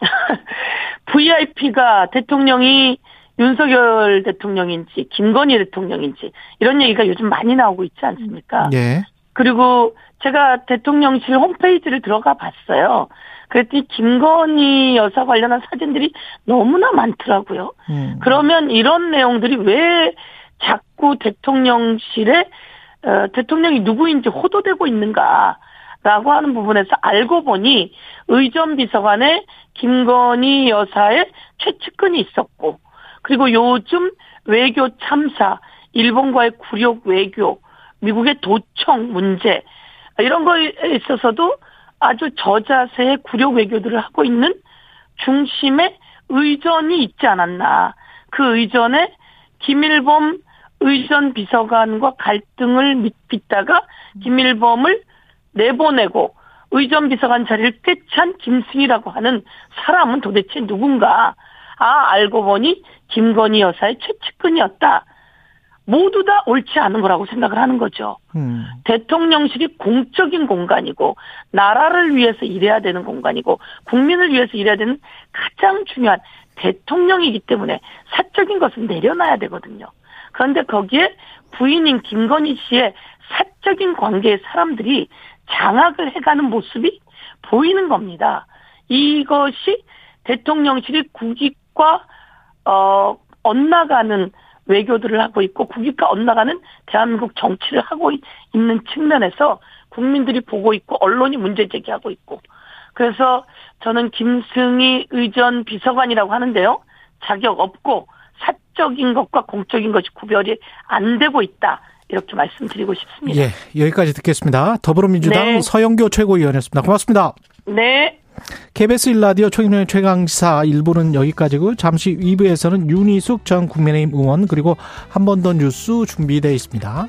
<laughs> VIP가 대통령이 윤석열 대통령인지 김건희 대통령인지 이런 얘기가 요즘 많이 나오고 있지 않습니까? 예. 그리고 제가 대통령실 홈페이지를 들어가 봤어요. 그랬더니 김건희 여사 관련한 사진들이 너무나 많더라고요. 음. 그러면 이런 내용들이 왜 자꾸 대통령실에 어, 대통령이 누구인지 호도되고 있는가 라고 하는 부분에서 알고 보니 의전 비서관에 김건희 여사의 최측근이 있었고 그리고 요즘 외교 참사, 일본과의 굴욕 외교, 미국의 도청 문제 이런 거에 있어서도 아주 저자세의 굴욕 외교들을 하고 있는 중심에 의전이 있지 않았나. 그 의전에 김일범 의전 비서관과 갈등을 빚다가 김일범을 내보내고 의전 비서관 자리를 꿰찬 김승희라고 하는 사람은 도대체 누군가. 아, 알고 보니 김건희 여사의 최측근이었다. 모두 다 옳지 않은 거라고 생각을 하는 거죠. 음. 대통령실이 공적인 공간이고 나라를 위해서 일해야 되는 공간이고 국민을 위해서 일해야 되는 가장 중요한 대통령이기 때문에 사적인 것은 내려놔야 되거든요. 그런데 거기에 부인인 김건희 씨의 사적인 관계의 사람들이 장악을 해가는 모습이 보이는 겁니다. 이것이 대통령실이 국익과 어 엇나가는 외교들을 하고 있고 국익과 엇나가는 대한민국 정치를 하고 있는 측면에서 국민들이 보고 있고 언론이 문제 제기하고 있고 그래서 저는 김승희 의전 비서관이라고 하는데요. 자격 없고 사적인 것과 공적인 것이 구별이 안 되고 있다. 이렇게 말씀드리고 싶습니다. 예, 여기까지 듣겠습니다. 더불어민주당 네. 서영교 최고위원이었습니다. 고맙습니다. 네. KBS 1라디오 최경련의 최강시사 1부는 여기까지고 잠시 2부에서는 윤희숙 전 국민의힘 의원 그리고 한 번 더 뉴스 준비되어 있습니다.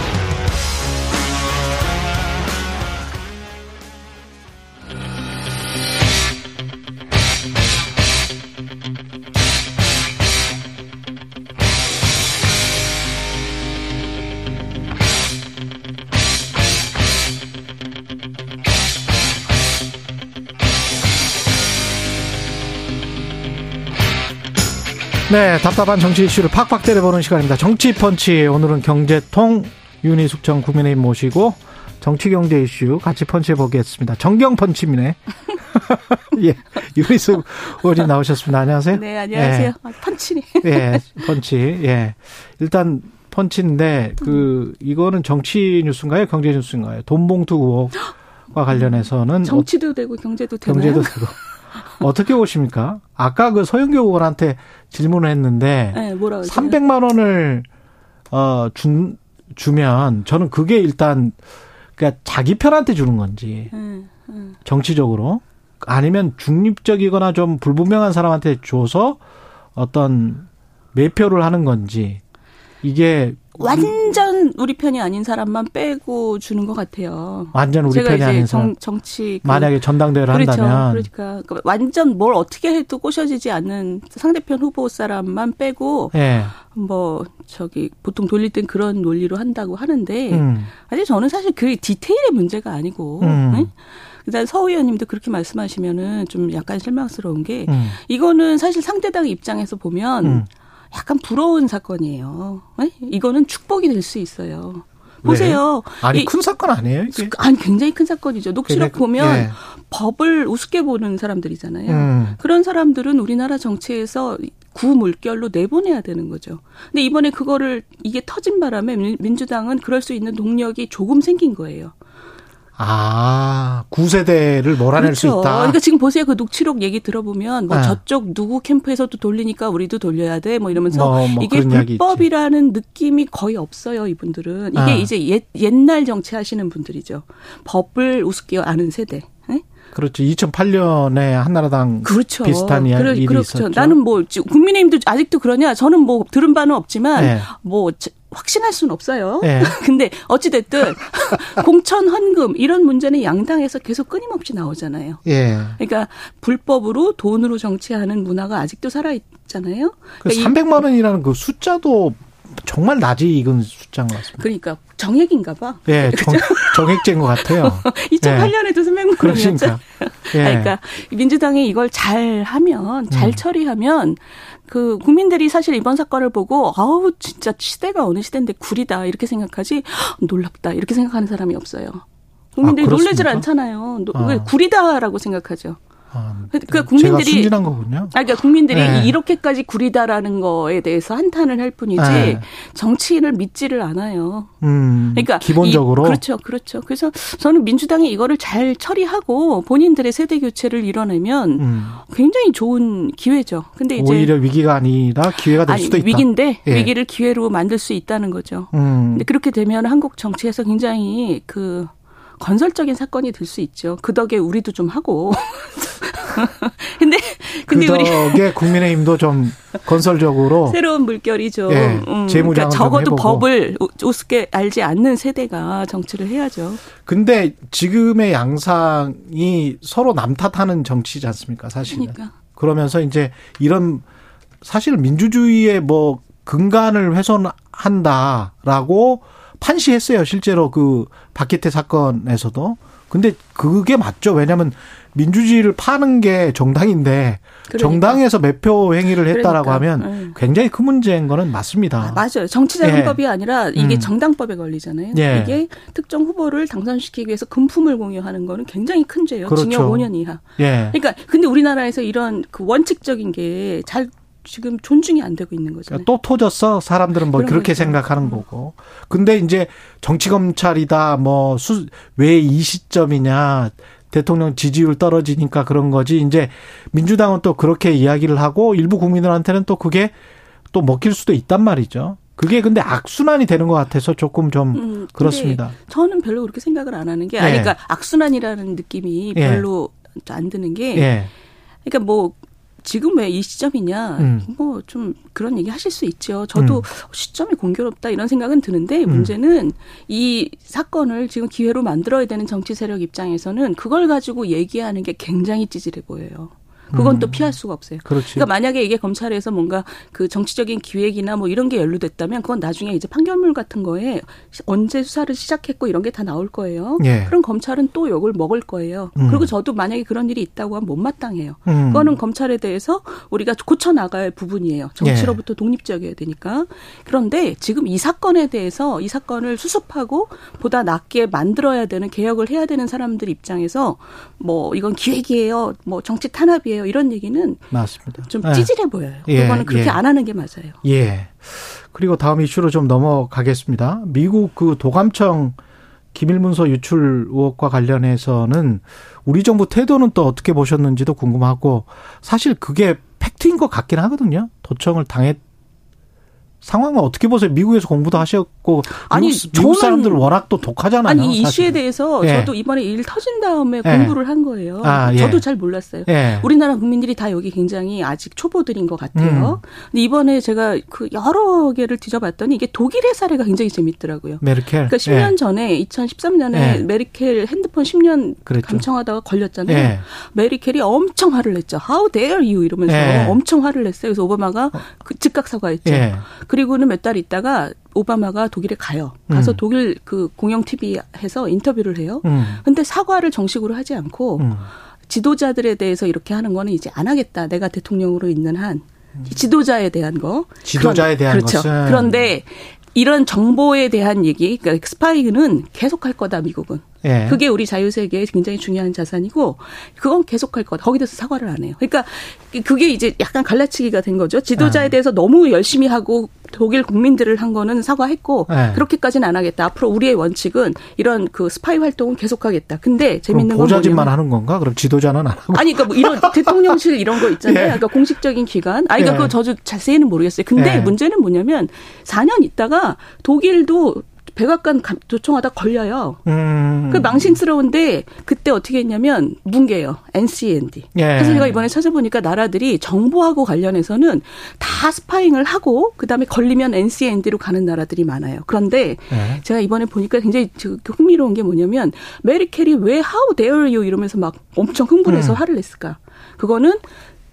네, 답답한 정치 이슈를 팍팍 때려보는 시간입니다. 정치 펀치 오늘은 경제통 윤희숙 전 국민의힘 모시고 정치 경제 이슈 같이 펀치해 보겠습니다. 정경 펀치미네. <laughs> 예, 윤희숙 의원님 나오셨습니다. 안녕하세요. 네, 안녕하세요. 아, 펀치네. 예, 예, 펀치. 예, 일단 펀치인데 그 이거는 정치 뉴스인가요? 경제 뉴스인가요? 돈봉투 의혹과 관련해서는 정치도 되고 경제도 되나요? 경제도 되고 어떻게 보십니까? 아까 그 서영교 의원한테 질문을 했는데 네, 뭐라고 300만 원을 어 준, 주면 저는 그게 일단 그러니까 자기 편한테 주는 건지 네, 네. 정치적으로 아니면 중립적이거나 좀 불분명한 사람한테 줘서 어떤 매표를 하는 건지 이게 완전 우리 편이 아닌 사람만 빼고 주는 것 같아요. 완전 우리 편이 아닌 사람 정, 정치 그 만약에 전당대회를 그렇죠. 한다면 그러니까 그 완전 뭘 어떻게 해도 꼬셔지지 않는 상대편 후보 사람만 빼고 예. 뭐 저기 보통 돌릴 땐 그런 논리로 한다고 하는데 음. 아니 저는 사실 그 디테일의 문제가 아니고 음. 네? 그다음 서 의원님도 그렇게 말씀하시면은 좀 약간 실망스러운 게 음. 이거는 사실 상대당 입장에서 보면 음. 약간 부러운 사건이에요. 네? 이거는 축복이 될 수 있어요. 보세요. 아니 큰 사건 아니에요? 이게? 아니 굉장히 큰 사건이죠. 녹취록 그러니까, 보면 예. 법을 우습게 보는 사람들이잖아요. 음. 그런 사람들은 우리나라 정치에서 구물결로 내보내야 되는 거죠. 근데 이번에 그거를 이게 터진 바람에 민- 민주당은 그럴 수 있는 동력이 조금 생긴 거예요. 아, 구세대를 몰아낼 수 그렇죠. 있다. 그러니까 지금 보세요. 그 녹취록 얘기 들어보면 뭐 네. 저쪽 누구 캠프에서도 돌리니까 우리도 돌려야 돼. 뭐 이러면서 뭐, 뭐 이게 이야기. 불법이라는 느낌이 거의 없어요. 이분들은 이게 아. 이제 옛, 옛날 정치하시는 분들이죠. 법을 우습게 아는 세대. 예? 그렇죠. 2008년에 한나라당 그렇죠. 비슷한 이야- 그래- 일이 그렇죠. 있었죠. 나는 뭐 국민의힘도 아직도 그러냐? 저는 뭐 들은 바는 없지만 네. 뭐 저- 확신할 수는 없어요. 네. <laughs> 근데 어찌 됐든 <laughs> 공천 헌금 이런 문제는 양당에서 계속 끊임없이 나오잖아요. 예. 그러니까 불법으로 돈으로 정치하는 문화가 아직도 살아 있잖아요. 그 그러니까, 이- 300만 원이라는 그 숫자도 정말 낯이 익은 숫자인 것 같습니다. 그러니까 정액인가 봐. 예, <laughs> 정, 정액제인 것 같아요. 2008년에도 300만 원이었죠. 그러니까. 예. 그러니까 민주당이 이걸 잘 하면 잘 음. 처리하면 그 국민들이 사실 이번 사건을 보고 아우 진짜 시대가 어느 시대인데 구리다 이렇게 생각하지 헉, 놀랍다 이렇게 생각하는 사람이 없어요. 국민들이 아, 놀라질 그렇습니까? 않잖아요. 노- 아. 왜 구리다라고 생각하죠. 아, 그 제가 국민들이 순진한 거군요. 아, 그러니까 국민들이 네. 이렇게까지 구리다라는 거에 대해서 한탄을 할 뿐이지 네. 정치인을 믿지를 않아요. 음, 그러니까 기본적으로 이- 그렇죠, 그렇죠. 그래서 저는 민주당이 이거를 잘 처리하고 본인들의 세대 교체를 이뤄내면 음, 굉장히 좋은 기회죠. 근데 이제 오히려 위기가 아니라 기회가 될 아니, 수도 있다. 위기인데 예. 위기를 기회로 만들 수 있다는 거죠. 음, 근데 그렇게 되면 한국 정치에서 굉장히 그 건설적인 사건이 될 수 있죠. 그 덕에 우리도 좀 하고. <laughs> 근데 근데 그 우리 덕에 국민의힘도 좀 건설적으로 <laughs> 새로운 물결이죠. 예, 음, 재무장을 그러니까 좀 적어도. 법을 우- 우습게 알지 않는 세대가 정치를 해야죠. 근데 지금의 양상이 서로 남탓하는 정치지 않습니까? 사실은. 그러니까 그러면서 이제 이런 사실 민주주의의 뭐 근간을 훼손한다라고 판시했어요. 실제로 그 박기태 사건에서도. 근데 그게 맞죠. 왜냐하면 민주주의를 파는 게 정당인데 그러니까. 정당에서 매표 행위를 했다라고 그러니까. 하면 음. 굉장히 큰 문제인 거는 맞습니다. 아, 맞아요. 정치자금법이 예. 아니라 이게 음. 정당법에 걸리잖아요. 예. 이게 특정 후보를 당선시키기 위해서 금품을 공유하는 거는 굉장히 큰 죄예요. 그렇죠. 징역 5년 이하. 예. 그러니까 근데 우리나라에서 이런 그 원칙적인 게 잘 지금 존중이 안 되고 있는 거잖아요. 또 터졌어. 사람들은 뭐 그렇게 거죠. 생각하는 거고. 근데 이제 정치 검찰이다. 뭐 수 왜 이 시점이냐. 대통령 지지율 떨어지니까 그런 거지. 이제 민주당은 또 그렇게 이야기를 하고 일부 국민들한테는 또 그게 또 먹힐 수도 있단 말이죠. 그게 근데 악순환이 되는 것 같아서 조금 좀 음, 그렇습니다. 저는 별로 그렇게 생각을 안 하는 게 아니 예. 그러니까 악순환이라는 느낌이 예. 별로 안 드는 게 예. 그러니까 뭐 지금 왜 이 시점이냐 음. 뭐좀 그런 얘기 하실 수 있죠. 저도 음. 시점이 공교롭다 이런 생각은 드는데 문제는 이 사건을 지금 기회로 만들어야 되는 정치 세력 입장에서는 그걸 가지고 얘기하는 게 굉장히 찌질해 보여요. 그건 또 피할 수가 없어요. 음. 그렇지. 그러니까 만약에 이게 검찰에서 뭔가 그 정치적인 기획이나 뭐 이런 게 연루됐다면 그건 나중에 이제 판결문 같은 거에 언제 수사를 시작했고 이런 게 다 나올 거예요. 예. 그럼 검찰은 또 욕을 먹을 거예요. 음. 그리고 저도 만약에 그런 일이 있다고 하면 못마땅해요. 음. 그거는 검찰에 대해서 우리가 고쳐 나갈 부분이에요. 정치로부터 독립적이어야 되니까. 그런데 지금 이 사건에 대해서 이 사건을 수습하고 보다 낫게 만들어야 되는 개혁을 해야 되는 사람들 입장에서 뭐 이건 기획이에요. 뭐 정치 탄압이에요. 이런 얘기는 맞습니다. 좀 예. 찌질해 보여요. 예, 그거는 그렇게 예. 안 하는 게 맞아요. 예. 그리고 다음 이슈로 좀 넘어가겠습니다. 미국 그 도감청 기밀문서 유출 의혹과 관련해서는 우리 정부 태도는 또 어떻게 보셨는지도 궁금하고 사실 그게 팩트인 것 같긴 하거든요. 도청을 당했 상황은 어떻게 보세요? 미국에서 공부도 하셨고 아니, 미국, 미국 사람들 워낙 또 독하잖아요. 아니 이 이슈에 사실은. 대해서 예. 저도 이번에 일 터진 다음에 예. 공부를 한 거예요. 아, 예. 저도 잘 몰랐어요. 예. 우리나라 국민들이 다 여기 굉장히 아직 초보들인 것 같아요. 음. 근데 이번에 제가 그 여러 개를 뒤져봤더니 이게 독일의 사례가 굉장히 재밌더라고요. 메르켈. 그러니까 10년 전에 2013년에 예. 메리켈 핸드폰 10년 그랬죠. 감청하다가 걸렸잖아요. 예. 메리켈이 엄청 화를 냈죠. How dare you 이러면서 예. 엄청 화를 냈어요. 그래서 오바마가 그 즉각 사과했죠. 예. 그리고는 몇 달 있다가 오바마가 독일에 가요. 가서 음. 독일 그 공영 TV에서 인터뷰를 해요. 음. 근데 사과를 정식으로 하지 않고 음. 지도자들에 대해서 이렇게 하는 거는 이제 안 하겠다. 내가 대통령으로 있는 한 지도자에 대한 거. 지도자에 그런- 대한 그렇죠. 것은. 그런데 이런 정보에 대한 얘기, 그러니까 스파이는 계속 할 거다 미국은. 예. 그게 우리 자유세계에 굉장히 중요한 자산이고 그건 계속할 거다. 거기 대해서 사과를 안 해요. 그러니까 그게 이제 약간 갈라치기가 된 거죠. 지도자에 아. 대해서 너무 열심히 하고 독일 국민들을 한 거는 사과했고 네. 그렇게까지는 안 하겠다. 앞으로 우리의 원칙은 이런 그 스파이 활동은 계속하겠다. 근데 재밌는 건 보좌진만 하는 건가? 그럼 지도자는 안 하고. 아니, 그러니까 뭐 이런 <laughs> 대통령실 이런 거 있잖아요. 예. 그러니까 공식적인 기관. 아니, 그러니까 예. 그거 저도 자세히는 모르겠어요. 근데 예. 문제는 뭐냐면 4년 있다가 독일도 백악관 감- 도청하다 걸려요. 음. 그 망신스러운데 그때 어떻게 했냐면 뭉개요. NCND. 예. 그래서 제가 이번에 찾아보니까 나라들이 정보하고 관련해서는 다 스파잉을 하고 그다음에 걸리면 NCND로 가는 나라들이 많아요. 그런데 예. 제가 이번에 보니까 굉장히 저- 그 흥미로운 게 뭐냐면 메리켈이 왜 How dare you 이러면서 막 엄청 흥분해서 음. 화를 냈을까? 그거는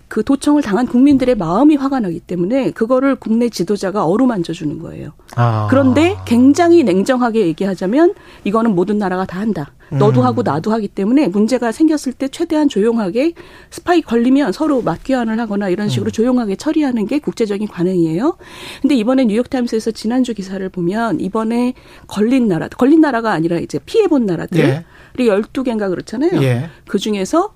그 도청을 당한 국민들의 마음이 화가 나기 때문에 그거를 국내 지도자가 어루만져 주는 거예요. 아. 그런데 굉장히 냉정하게 얘기하자면 이거는 모든 나라가 다 한다. 너도 음. 하고 나도 하기 때문에 문제가 생겼을 때 최대한 조용하게 스파이 걸리면 서로 맞교환을 하거나 이런 음. 식으로 조용하게 처리하는 게 국제적인 관행이에요. 근데 이번에 뉴욕타임스에서 지난주 기사를 보면 이번에 걸린 나라, 걸린 나라가 아니라 이제 피해본 나라들이 예. 12개인가 그렇잖아요. 예. 그 중에서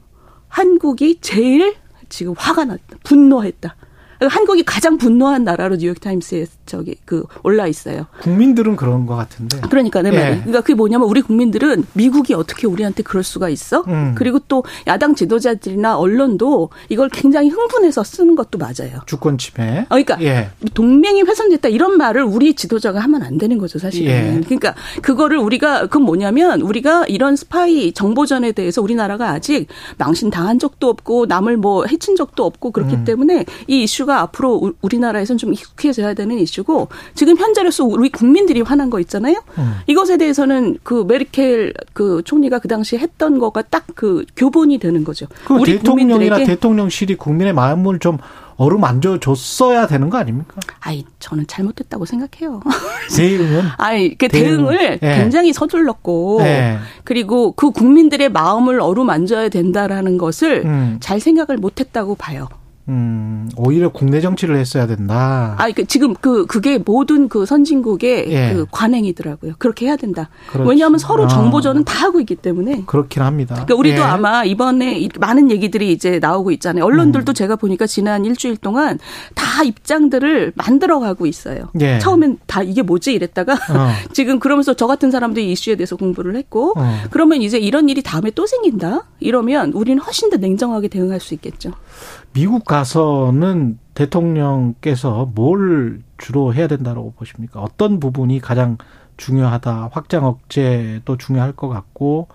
한국이 제일 지금 화가 났다. 분노했다. 그러니까 한국이 가장 분노한 나라로 뉴욕타임스에 저기 그 올라 있어요. 국민들은 그런 것 같은데. 그러니까 내 말이. 예. 그러니까 그게 뭐냐면 우리 국민들은 미국이 어떻게 우리한테 그럴 수가 있어? 음. 그리고 또 야당 지도자들이나 언론도 이걸 굉장히 흥분해서 쓰는 것도 맞아요. 주권 침해. 어, 그러니까 예. 동맹이 훼손됐다 이런 말을 우리 지도자가 하면 안 되는 거죠 사실은. 예. 그러니까 그거를 우리가 그건 뭐냐면 우리가 이런 스파이 정보전에 대해서 우리나라가 아직 망신 당한 적도 없고 남을 뭐 해친 적도 없고 그렇기 음. 때문에 이 이슈가 앞으로 우- 우리나라에선 좀 익숙해져야 되는 이슈 고 지금 현재로서 우리 국민들이 화난 거 있잖아요. 음. 이것에 대해서는 그 메르켈 그 총리가 그 당시에 했던 거가 딱 그 교본이 되는 거죠. 그 우리 대통령이나 대통령실이 국민의 마음을 좀 어루만져 줬어야 되는 거 아닙니까? 아이 저는 잘못됐다고 생각해요. <laughs> 대응은 아니, 그 대응. 대응을 예. 굉장히 서둘렀고, 예. 그리고 그 국민들의 마음을 어루만져야 된다라는 것을 음. 잘 생각을 못했다고 봐요. 음, 오히려 국내 정치를 했어야 된다. 아, 그 지금 그 그게 모든 그 선진국의 예. 그 관행이더라고요. 그렇게 해야 된다. 그렇지. 왜냐하면 서로 아. 정보전은 다 하고 있기 때문에. 그렇긴 합니다. 그러니까 우리도 예. 아마 이번에 이- 많은 얘기들이 이제 나오고 있잖아요. 언론들도 음. 제가 보니까 지난 일주일 동안 다 입장들을 만들어가고 있어요. 예. 처음엔 다 이게 뭐지 이랬다가 어. <laughs> 지금 그러면서 저 같은 사람도 이 이슈에 대해서 공부를 했고 어. 그러면 이제 이런 일이 다음에 또 생긴다 이러면 우리는 훨씬 더 냉정하게 대응할 수 있겠죠. 미국 가서는 대통령께서 뭘 주로 해야 된다고 보십니까? 어떤 부분이 가장 중요하다. 확장 억제도 중요할 것 같고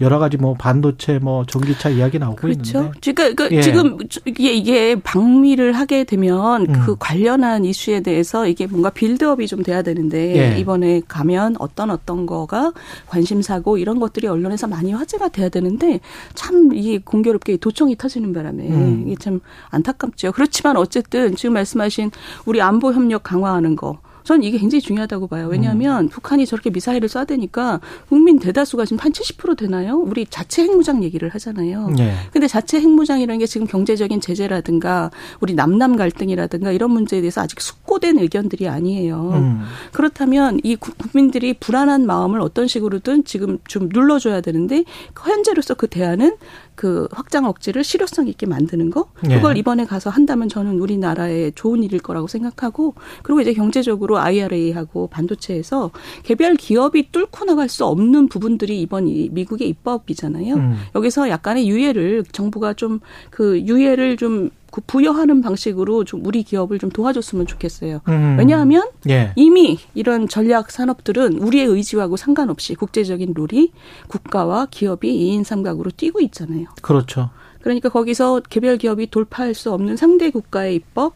여러 가지 뭐 반도체 뭐 전기차 이야기 나오고 그렇죠. 있는데. 그러니까 그 예. 지금 이게 이게 방미를 하게 되면 음. 그 관련한 이슈에 대해서 이게 뭔가 빌드업이 좀 돼야 되는데 예. 이번에 가면 어떤 어떤 거가 관심사고 이런 것들이 언론에서 많이 화제가 돼야 되는데 참 이게 공교롭게 도청이 터지는 바람에 음. 이게 참 안타깝죠. 그렇지만 어쨌든 지금 말씀하신 우리 안보 협력 강화하는 거 저는 이게 굉장히 중요하다고 봐요. 음. 왜냐하면 북한이 저렇게 미사일을 쏴대니까 국민 대다수가 지금 한 70% 되나요? 우리 자체 핵무장 얘기를 하잖아요. 예. 근데 자체 핵무장이라는 게 지금 경제적인 제재라든가 우리 남남 갈등이라든가 이런 문제에 대해서 아직 숙고된 의견들이 아니에요. 음. 그렇다면 이 구- 국민들이 불안한 마음을 어떤 식으로든 지금 좀 눌러줘야 되는데 현재로서 그 대안은 그 확장 억제를 실효성 있게 만드는 거 예. 그걸 이번에 가서 한다면 저는 우리나라에 좋은 일일 거라고 생각하고 그리고 이제 경제적으로 IRA하고 반도체에서 개별 기업이 뚫고 나갈 수 없는 부분들이 이번 이 미국의 입법이잖아요. 음. 여기서 약간의 유예를 정부가 좀 그 유예를 좀그 부여하는 방식으로 좀 우리 기업을 좀 도와줬으면 좋겠어요. 음. 왜냐하면 예. 이미 이런 전략 산업들은 우리의 의지하고 상관없이 국제적인 룰이 국가와 기업이 2인 삼각으로 뛰고 있잖아요. 그렇죠. 그러니까 거기서 개별 기업이 돌파할 수 없는 상대 국가의 입법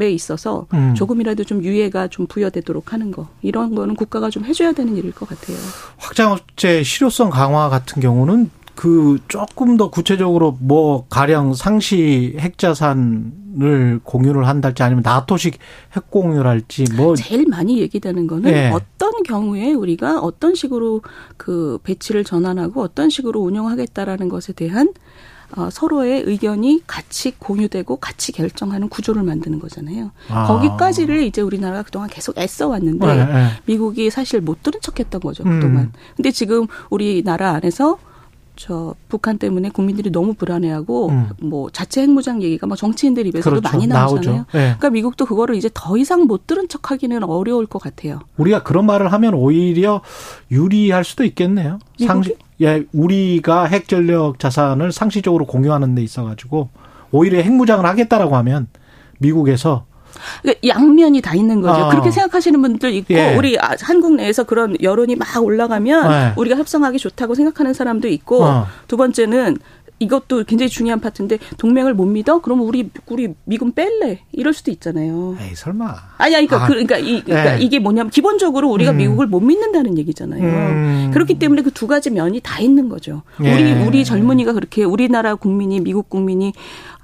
에 있어서 음. 조금이라도 좀 유예가 좀 부여되도록 하는 거 이런 거는 국가가 좀 해줘야 되는 일일 것 같아요. 확장 억제 실효성 강화 같은 경우는 그 조금 더 구체적으로 뭐 가령 상시 핵자산을 공유를 한달지 아니면 나토식 핵 공유를 할지 뭐 제일 많이 얘기되는 거는 예. 어떤 경우에 우리가 어떤 식으로 그 배치를 전환하고 어떤 식으로 운영하겠다라는 것에 대한 어, 서로의 의견이 같이 공유되고 같이 결정하는 구조를 만드는 거잖아요. 아. 거기까지를 이제 우리나라가 그동안 계속 애써 왔는데 네, 네. 미국이 사실 못 들은 척했던 거죠 그동안. 음. 근데 지금 우리나라 안에서 저 북한 때문에 국민들이 너무 불안해하고 음. 뭐 자체 핵무장 얘기가 막 정치인들 입에서도 그렇죠. 많이 나오잖아요. 네. 그러니까 미국도 그거를 이제 더 이상 못 들은 척하기는 어려울 것 같아요. 우리가 그런 말을 하면 오히려 유리할 수도 있겠네요. 미국이? 상시 예, 우리가 핵 전력 자산을 상시적으로 공유하는 데 있어 가지고 오히려 핵무장을 하겠다라고 하면 미국에서 그러니까 양면이 다 있는 거죠. 어. 그렇게 생각하시는 분들 있고 예. 우리 아, 한국 내에서 그런 여론이 막 올라가면 네. 우리가 협상하기 좋다고 생각하는 사람도 있고 어. 두 번째는 이것도 굉장히 중요한 파트인데 동맹을 못 믿어? 그러면 우리 우리 미군 뺄래? 이럴 수도 있잖아요. 에이 설마. 아니 아니 그러니까, 아, 그러니까, 이, 그러니까 네. 이게 뭐냐면 기본적으로 우리가 음. 미국을 못 믿는다는 얘기잖아요. 음. 그렇기 때문에 그 두 가지 면이 다 있는 거죠. 예. 우리 우리 젊은이가 그렇게 우리나라 국민이 미국 국민이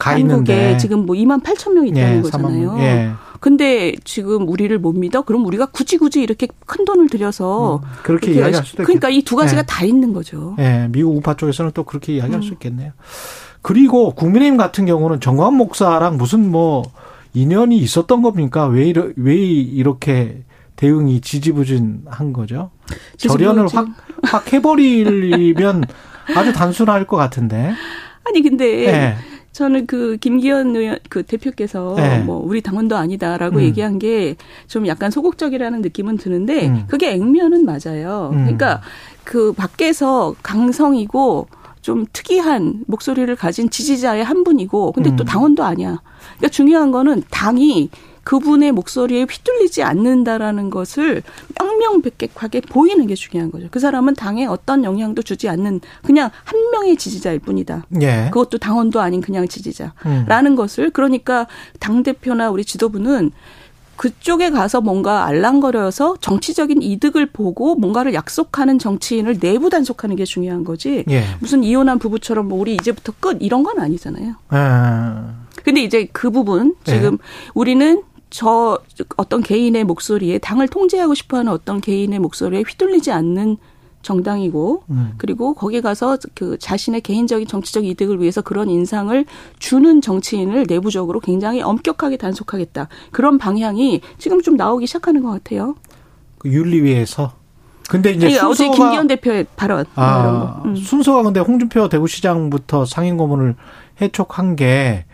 한국에 있는데. 지금 뭐 2만 8천 명 있다는 예, 거잖아요. 예. 근데 지금 우리를 못 믿어? 그럼 우리가 굳이 굳이 이렇게 큰 돈을 들여서 음, 그렇게 이야기할 수도 그러니까 이 두 가지가 네. 다 있는 거죠. 네, 미국 우파 쪽에서는 또 그렇게 이야기할 음. 수 있겠네요. 그리고 국민의힘 같은 경우는 정관 목사랑 무슨 뭐 인연이 있었던 겁니까? 왜, 이러, 왜 이렇게 대응이 지지부진한 거죠? 절연을 확, 확 해버리면 아주 단순할 것 같은데. 아니, 근데. 네. 저는 그 김기현 의원 그 대표께서 네. 뭐 우리 당원도 아니다라고 음. 얘기한 게 좀 약간 소극적이라는 느낌은 드는데 음. 그게 액면은 맞아요. 음. 그러니까 그 밖에서 강성이고 좀 특이한 목소리를 가진 지지자의 한 분이고 근데 또 음. 당원도 아니야. 그러니까 중요한 거는 당이 그분의 목소리에 휘둘리지 않는다라는 것을 명명백백하게 보이는 게 중요한 거죠. 그 사람은 당에 어떤 영향도 주지 않는 그냥 한 명의 지지자일 뿐이다. 예. 그것도 당원도 아닌 그냥 지지자라는 음. 것을 그러니까 당 대표나 우리 지도부는 그쪽에 가서 뭔가 알랑거려서 정치적인 이득을 보고 뭔가를 약속하는 정치인을 내부 단속하는 게 중요한 거지. 예. 무슨 이혼한 부부처럼 뭐 우리 이제부터 끝 이런 건 아니잖아요. 아. 근데 이제 그 부분 지금 예. 우리는 저 어떤 개인의 목소리에 당을 통제하고 싶어하는 어떤 개인의 목소리에 휘둘리지 않는 정당이고 음. 그리고 거기에 가서 그 자신의 개인적인 정치적 이득을 위해서 그런 인상을 주는 정치인을 내부적으로 굉장히 엄격하게 단속하겠다 그런 방향이 지금 좀 나오기 시작하는 것 같아요. 그 윤리위에서 근데 이제 순서가 어제 김기현 대표의 발언 아, 음. 순서가 근데 홍준표 대구시장부터 상임 고문을 해촉한 게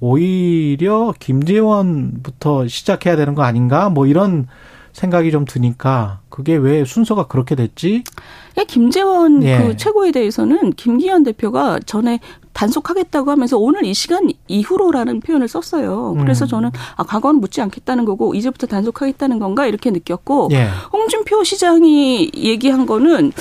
오히려 김재원부터 시작해야 되는 거 아닌가? 뭐 이런 생각이 좀 드니까 그게 왜 순서가 그렇게 됐지? 예, 김재원 예. 그 최고에 대해서는 김기현 대표가 전에 단속하겠다고 하면서 오늘 이 시간 이후로라는 표현을 썼어요. 그래서 음. 저는 아 과거는 묻지 않겠다는 거고 이제부터 단속하겠다는 건가 이렇게 느꼈고 예. 홍준표 시장이 얘기한 거는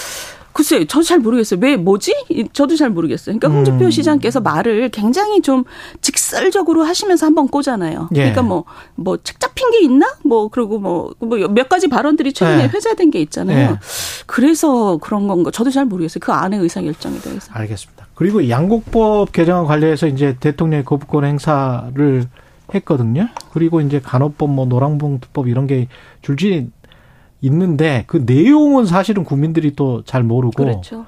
글쎄요, 저도 잘 모르겠어요. 왜 뭐지? 저도 잘 모르겠어요. 그러니까 홍준표 음. 시장께서 말을 굉장히 좀 직설적으로 하시면서 한번 꼬잖아요. 예. 그러니까 뭐뭐 뭐책 잡힌 게 있나? 뭐 그리고 뭐몇뭐 가지 발언들이 최근에 예. 회자된 게 있잖아요. 예. 그래서 그런 건가? 저도 잘 모르겠어요. 그 안에 의사 결정에 대해서. 알겠습니다. 그리고 양곡법 개정안 관련해서 이제 대통령의 거부권 행사를 했거든요. 그리고 이제 간호법, 뭐 노랑봉투법 이런 게 줄지 있는데 그 내용은 사실은 국민들이 또 잘 모르고 그렇죠.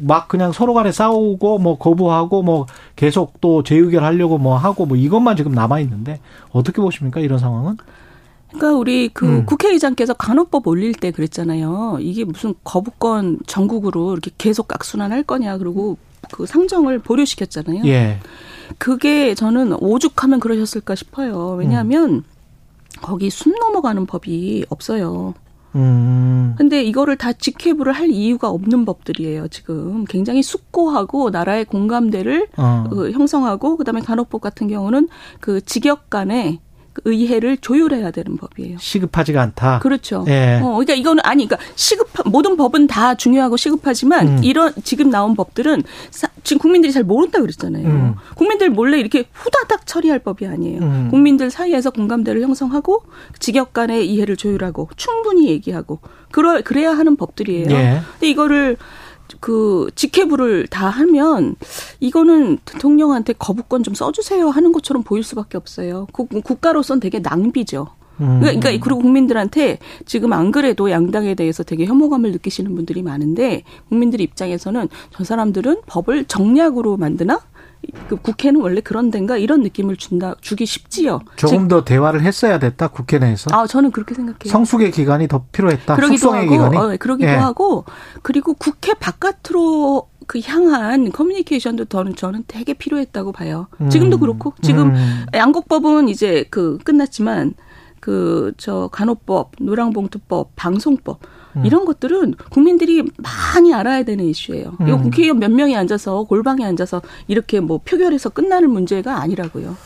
막 그냥 서로 간에 싸우고 뭐 거부하고 뭐 계속 또 재의결하려고 뭐 하고 뭐 이것만 지금 남아 있는데 어떻게 보십니까 이런 상황은? 그러니까 우리 그 음. 국회의장께서 간호법 올릴 때 그랬잖아요. 이게 무슨 거부권 전국으로 이렇게 계속 악순환할 거냐 그리고 그 상정을 보류시켰잖아요. 예. 그게 저는 오죽하면 그러셨을까 싶어요. 왜냐하면 음. 거기 숨 넘어가는 법이 없어요. 음. 근데 이거를 다 직회부를 할 이유가 없는 법들이에요, 지금. 굉장히 숙고하고 나라의 공감대를 어. 그 형성하고 그다음에 간호법 같은 경우는 그 직역 간에 의회를 조율해야 되는 법이에요. 시급하지가 않다. 그렇죠. 예. 어, 그러니까 이거는 아니, 그러니까 시급 모든 법은 다 중요하고 시급하지만 음. 이런 지금 나온 법들은 사, 지금 국민들이 잘 모른다 그랬잖아요. 음. 국민들 몰래 이렇게 후다닥 처리할 법이 아니에요. 음. 국민들 사이에서 공감대를 형성하고 직역 간의 이해를 조율하고 충분히 얘기하고 그러 그래야 하는 법들이에요. 예. 근데 이거를 그 직회부를 다 하면 이거는 대통령한테 거부권 좀 써주세요 하는 것처럼 보일 수밖에 없어요. 국가로선 되게 낭비죠. 음. 그러니까 그리고 국민들한테 지금 안 그래도 양당에 대해서 되게 혐오감을 느끼시는 분들이 많은데 국민들 입장에서는 저 사람들은 법을 정략으로 만드나? 그 국회는 원래 그런 데인가 이런 느낌을 준다 주기 쉽지요. 조금 더 대화를 했어야 됐다 국회 내에서. 아 저는 그렇게 생각해요. 성숙의 기간이 더 필요했다. 그러기도 하고, 기간이? 어, 그러기도 예. 하고 그리고 국회 바깥으로 그 향한 커뮤니케이션도 저는 저는 되게 필요했다고 봐요. 음. 지금도 그렇고 지금 음. 양곡법은 이제 그 끝났지만 그 저 간호법, 노랑봉투법, 방송법 음. 이런 것들은 국민들이 많이 알아야 되는 이슈예요. 음. 이거 국회의원 몇 명이 앉아서 골방에 앉아서 이렇게 뭐 표결해서 끝나는 문제가 아니라고요.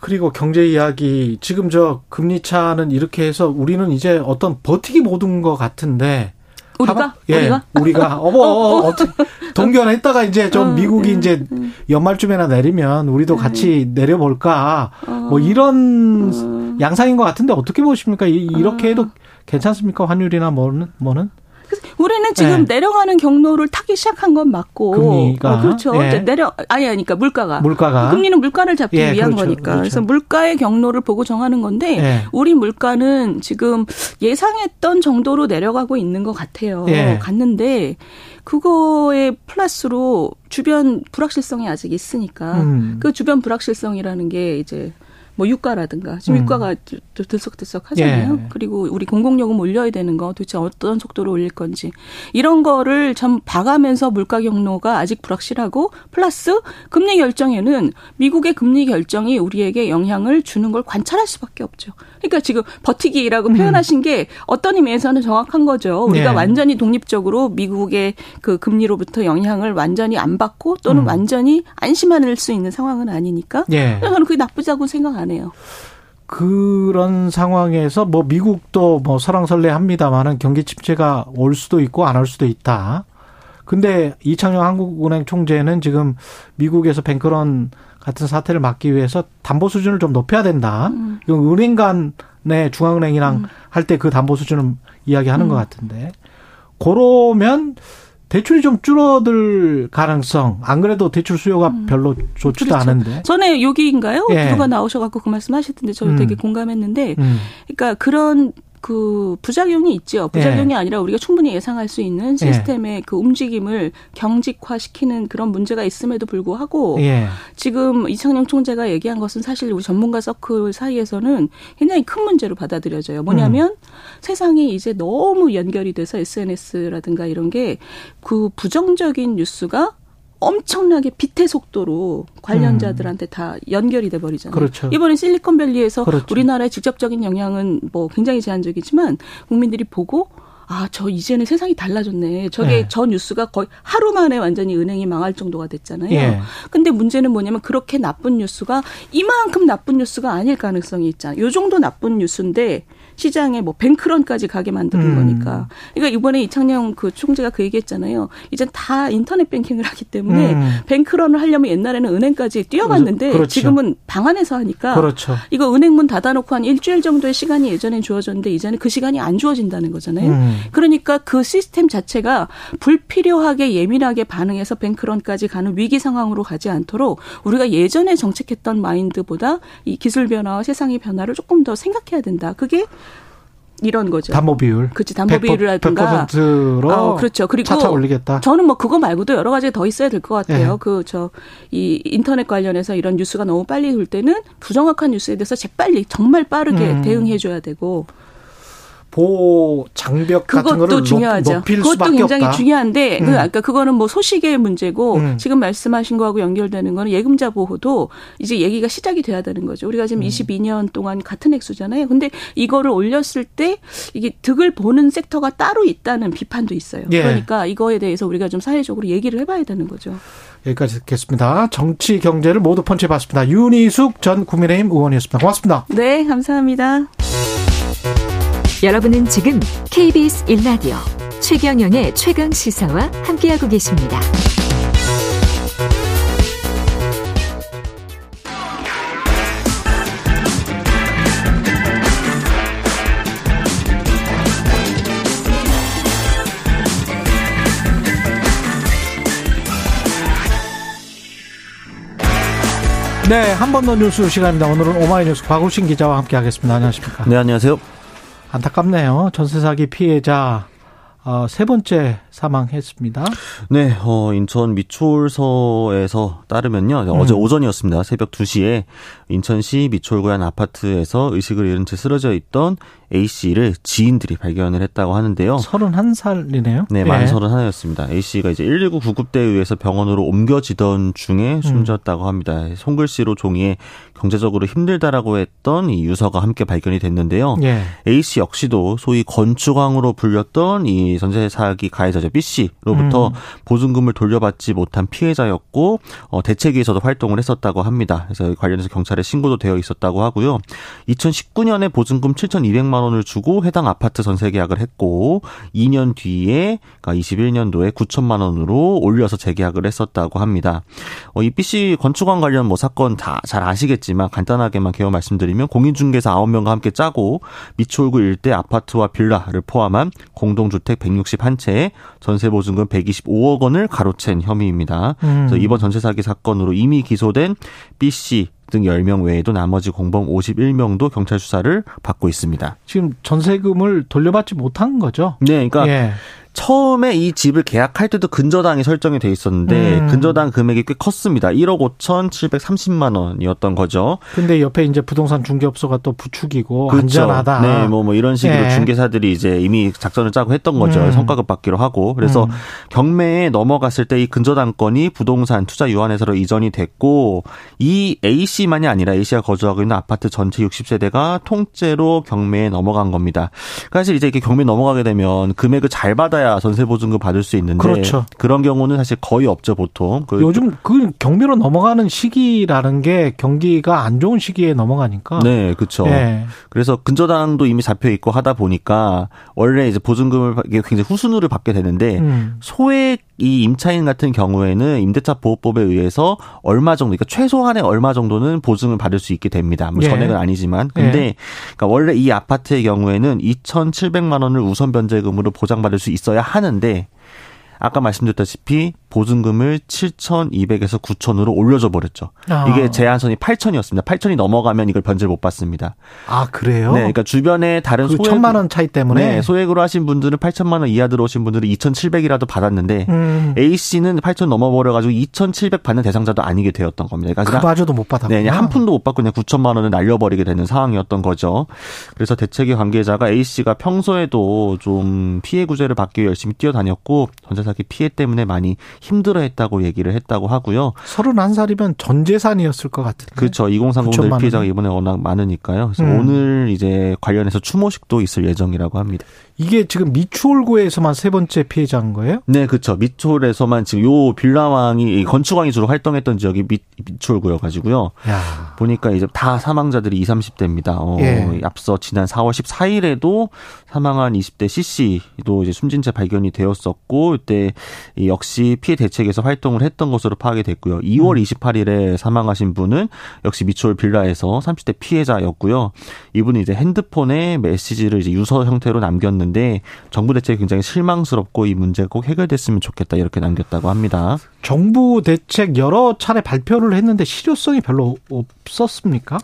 그리고 경제 이야기 지금 저 금리 차는 이렇게 해서 우리는 이제 어떤 버티기 모든 것 같은데 우리가 예, 우리가 우리가 <laughs> 어머 어, 어, 동견했다가 이제 좀 어, 미국이 음, 이제 음. 연말쯤에나 내리면 우리도 음. 같이 내려볼까 어. 뭐 이런 어. 양상인 것 같은데 어떻게 보십니까? 이 렇게 해도 괜찮습니까? 환율이나 뭐는 뭐는? 우리는 지금 네. 내려가는 경로를 타기 시작한 건 맞고 금리가 어, 그렇죠. 예. 내려 아니 그러니까 물가가 물가가 금리는 물가를 잡기 예, 위한 그렇죠. 거니까 그렇죠. 그래서 물가의 경로를 보고 정하는 건데 예. 우리 물가는 지금 예상했던 정도로 내려가고 있는 것 같아요. 예. 갔는데 그거에 플러스로 주변 불확실성이 아직 있으니까 음. 그 주변 불확실성이라는 게 이제 뭐 유가라든가 지금 음. 유가가 들썩들썩 하잖아요. 예. 그리고 우리 공공요금 올려야 되는 거 도대체 어떤 속도로 올릴 건지 이런 거를 참 봐가면서 물가 경로가 아직 불확실하고 플러스 금리 결정에는 미국의 금리 결정이 우리에게 영향을 주는 걸 관찰할 수밖에 없죠. 그러니까 지금 버티기라고 음. 표현하신 게 어떤 의미에서는 정확한 거죠. 우리가 예. 완전히 독립적으로 미국의 그 금리로부터 영향을 완전히 안 받고 또는 음. 완전히 안심할 수 있는 상황은 아니니까. 예. 저는 그게 나쁘다고 생각 안 해요. 그런 상황에서 뭐 미국도 뭐 설왕설래합니다만은 경기 침체가 올 수도 있고 안 올 수도 있다. 근데 이창용 한국은행 총재는 지금 미국에서 뱅크런 같은 사태를 막기 위해서 담보 수준을 좀 높여야 된다. 음. 이건 은행 간의 중앙은행이랑 음. 할때 그 담보 수준을 이야기하는 음. 것 같은데. 그러면 대출이 좀 줄어들 가능성. 안 그래도 대출 수요가 음. 별로 좋지도 그렇죠. 않은데. 전에 여기인가요? 예. 누가 나오셔갖고 그 말씀하셨던데 저도 음. 되게 공감했는데, 음. 그러니까 그런 그 부작용이 있죠. 부작용이 예. 아니라 우리가 충분히 예상할 수 있는 시스템의 예. 그 움직임을 경직화시키는 그런 문제가 있음에도 불구하고 예. 지금 이창용 총재가 얘기한 것은 사실 우리 전문가 서클 사이에서는 굉장히 큰 문제로 받아들여져요. 뭐냐면 음. 세상이 이제 너무 연결이 돼서 SNS라든가 이런 게 그 부정적인 뉴스가 엄청나게 빛의 속도로 관련자들한테 음. 다 연결이 돼 버리잖아요. 그렇죠. 이번에 실리콘밸리에서 그렇죠. 우리나라의 직접적인 영향은 뭐 굉장히 제한적이지만 국민들이 보고 아, 저 이제는 세상이 달라졌네. 저게 예. 저 뉴스가 거의 하루 만에 완전히 은행이 망할 정도가 됐잖아요. 예. 근데 문제는 뭐냐면 그렇게 나쁜 뉴스가 이만큼 나쁜 뉴스가 아닐 가능성이 있잖아요. 요 정도 나쁜 뉴스인데 시장에 뭐 뱅크런까지 가게 만드는 음. 거니까. 그러니까 이번에 이창영 그 총재가 그 얘기했잖아요. 이젠 다 인터넷 뱅킹을 하기 때문에 음. 뱅크런을 하려면 옛날에는 은행까지 뛰어갔는데 그렇죠. 지금은 방 안에서 하니까 그렇죠. 이거 은행문 닫아놓고 한 일주일 정도의 시간이 예전엔 주어졌는데 이제는 그 시간이 안 주어진다는 거잖아요. 음. 그러니까 그 시스템 자체가 불필요하게 예민하게 반응해서 뱅크런까지 가는 위기 상황으로 가지 않도록 우리가 예전에 정책했던 마인드보다 이 기술 변화와 세상의 변화를 조금 더 생각해야 된다. 그게 이런 거죠. 담보 비율. 그렇지. 담보 비율이라든가. 100%로 어, 그렇죠. 그리고 차차 올리겠다. 저는 뭐 그거 말고도 여러 가지 더 있어야 될 것 같아요. 네. 그저 이 인터넷 관련해서 이런 뉴스가 너무 빨리 돌 때는 부정확한 뉴스에 대해서 재빨리 정말 빠르게 음. 대응해 줘야 되고 보호 장벽 같은 거를 중요하죠. 높, 그것도 수밖에 굉장히 없다. 중요한데 그 음. 그 아까 그거는 뭐 소식의 문제고 음. 지금 말씀하신 거하고 연결되는 거는 예금자 보호도 이제 얘기가 시작이 돼야 되는 거죠. 우리가 지금 음. 22년 동안 같은 액수잖아요. 근데 이거를 올렸을 때 이게 득을 보는 섹터가 따로 있다는 비판도 있어요. 예. 그러니까 이거에 대해서 우리가 좀 사회적으로 얘기를 해봐야 되는 거죠. 여기까지 듣겠습니다. 정치 경제를 모두 펀치해 봤습니다. 윤희숙 전 국민의힘 의원이었습니다. 고맙습니다. 네, 감사합니다. 여러분은 지금 KBS 1라디오 최경영의 최강 시사와 함께하고 계십니다. 네, 한 번 더 뉴스 시간입니다. 오늘은 오마이뉴스 곽우신 기자와 함께 하겠습니다. 안녕하십니까? 네, 안녕하세요. 안타깝네요. 전세 사기 피해자 어, 세 번째 사망했습니다. 네, 어, 인천 미추홀서에서 따르면요. 음. 어제 오전이었습니다. 새벽 2시에 인천시 미추홀구 한 아파트에서 의식을 잃은 채 쓰러져 있던 A씨를 지인들이 발견을 했다고 하는데요. 31살이네요. 네, 만 예. 31였습니다. A씨가 이제 119 구급대에 의해서 병원으로 옮겨지던 중에 숨졌다고 음. 합니다. 손글씨로 종이에 경제적으로 힘들다라고 했던 이 유서가 함께 발견이 됐는데요. 예. A씨 역시도 소위 건축왕으로 불렸던 이 전세 사기 가해자죠. B씨로부터 음. 보증금을 돌려받지 못한 피해자였고 어, 대책위에서도 활동을 했었다고 합니다. 그래서 관련해서 경찰에 신고도 되어 있었다고 하고요. 2019년에 보증금 7,200만 원을 주고 해당 아파트 전세 계약을 했고 2년 뒤에 그러니까 21년도에 9천만 원으로 올려서 재계약을 했었다고 합니다. 어, 이 B씨 건축왕 관련 뭐 사건 다 잘 아시겠지만 간단하게만 개요 말씀드리면 공인중개사 9명과 함께 짜고 미추홀구 일대 아파트와 빌라를 포함한 공동주택 161채에 전세 보증금 125억 원을 가로챈 혐의입니다. 음. 그래서 이번 전세 사기 사건으로 이미 기소된 B 씨 등 10명 외에도 나머지 공범 51명도 경찰 수사를 받고 있습니다. 지금 전세금을 돌려받지 못한 거죠? 네, 그러니까 예. 처음에 이 집을 계약할 때도 근저당이 설정이 돼 있었는데 음. 근저당 금액이 꽤 컸습니다. 1억 5천 730만 원이었던 거죠. 근데 옆에 이제 부동산 중개업소가 또 부축이고 그렇죠. 안전하다. 네, 뭐, 뭐 이런 식으로 네. 중개사들이 이제 이미 작전을 짜고 했던 거죠. 음. 성과급 받기로 하고. 그래서 음. 경매에 넘어갔을 때 이 근저당권이 부동산 투자 유한회사로 이전이 됐고 이 A 씨만이 아니라 A 씨가 거주하고 있는 아파트 전체 60세대가 통째로 경매에 넘어간 겁니다. 사실 이제 이렇게 경매 넘어가게 되면 금액을 잘 받아야 받아야 전세 보증금 받을 수 있는데 그렇죠. 그런 경우는 사실 거의 없죠 보통. 그 요즘 그 경비로 넘어가는 시기라는 게 경기가 안 좋은 시기에 넘어가니까. 네, 그렇죠. 네. 그래서 근저당도 이미 잡혀 있고 하다 보니까 원래 이제 보증금을 굉장히 후순위를 받게 되는데 음. 소액 이 임차인 같은 경우에는 임대차 보호법에 의해서 얼마 정도, 그러니까 최소한의 얼마 정도는 보증을 받을 수 있게 됩니다. 뭐 예. 전액은 아니지만. 근데 예. 그러니까 원래 이 아파트의 경우에는 2,700만 원을 우선 변제금으로 보장받을 수 있어야 하는데 아까 말씀드렸다시피 보증금을 7,200에서 9,000으로 올려줘 버렸죠. 아. 이게 제한선이 8,000이었습니다. 8,000이 넘어가면 이걸 변제를 못 받습니다. 아 그래요? 네, 그러니까 주변에 다른 그 소액 천만 원 차이 때문에 네, 소액으로 하신 분들은 8천만 원 이하 들어오신 분들은 2,700이라도 받았는데 음. A 씨는 8,000 넘어 버려 가지고 2,700 받는 대상자도 아니게 되었던 겁니다. 그러니까 그마저도 못 받았고, 네, 한 푼도 못 받고 그냥 9천만 원을 날려버리게 되는 상황이었던 거죠. 그래서 대책위 관계자가 A 씨가 평소에도 좀 피해 구제를 받기 위해 열심히 뛰어다녔고 전세 사기 피해 때문에 많이 힘들어했다고 얘기를 했다고 하고요. 31살이면 전 재산이었을 것 같은데. 그렇죠. 2030 피해자가 이번에 워낙 많으니까요. 그래서 음. 오늘 이제 관련해서 추모식도 있을 예정이라고 합니다. 이게 지금 미추홀구에서만 세 번째 피해자인 거예요? 네, 그렇죠. 미추홀에서만 지금 요 빌라왕이 건축왕이 주로 활동했던 지역이 미, 미추홀구여가지고요. 야. 보니까 이제 다 사망자들이 20, 30대입니다. 어, 예. 앞서 지난 4월 14일에도 사망한 20대 CC도 이제 숨진 채 발견이 되었었고 이때 역시 피해 대책에서 활동을 했던 것으로 파악이 됐고요. 2월 음. 28일에 사망하신 분은 역시 미추홀 빌라에서 30대 피해자였고요. 이분이 이제 핸드폰에 메시지를 이제 유서 형태로 남겼는데 있는데 정부 대책이 굉장히 실망스럽고 이 문제가 꼭 해결됐으면 좋겠다 이렇게 남겼다고 합니다. 정부 대책 여러 차례 발표를 했는데 실효성이 별로 없었습니까?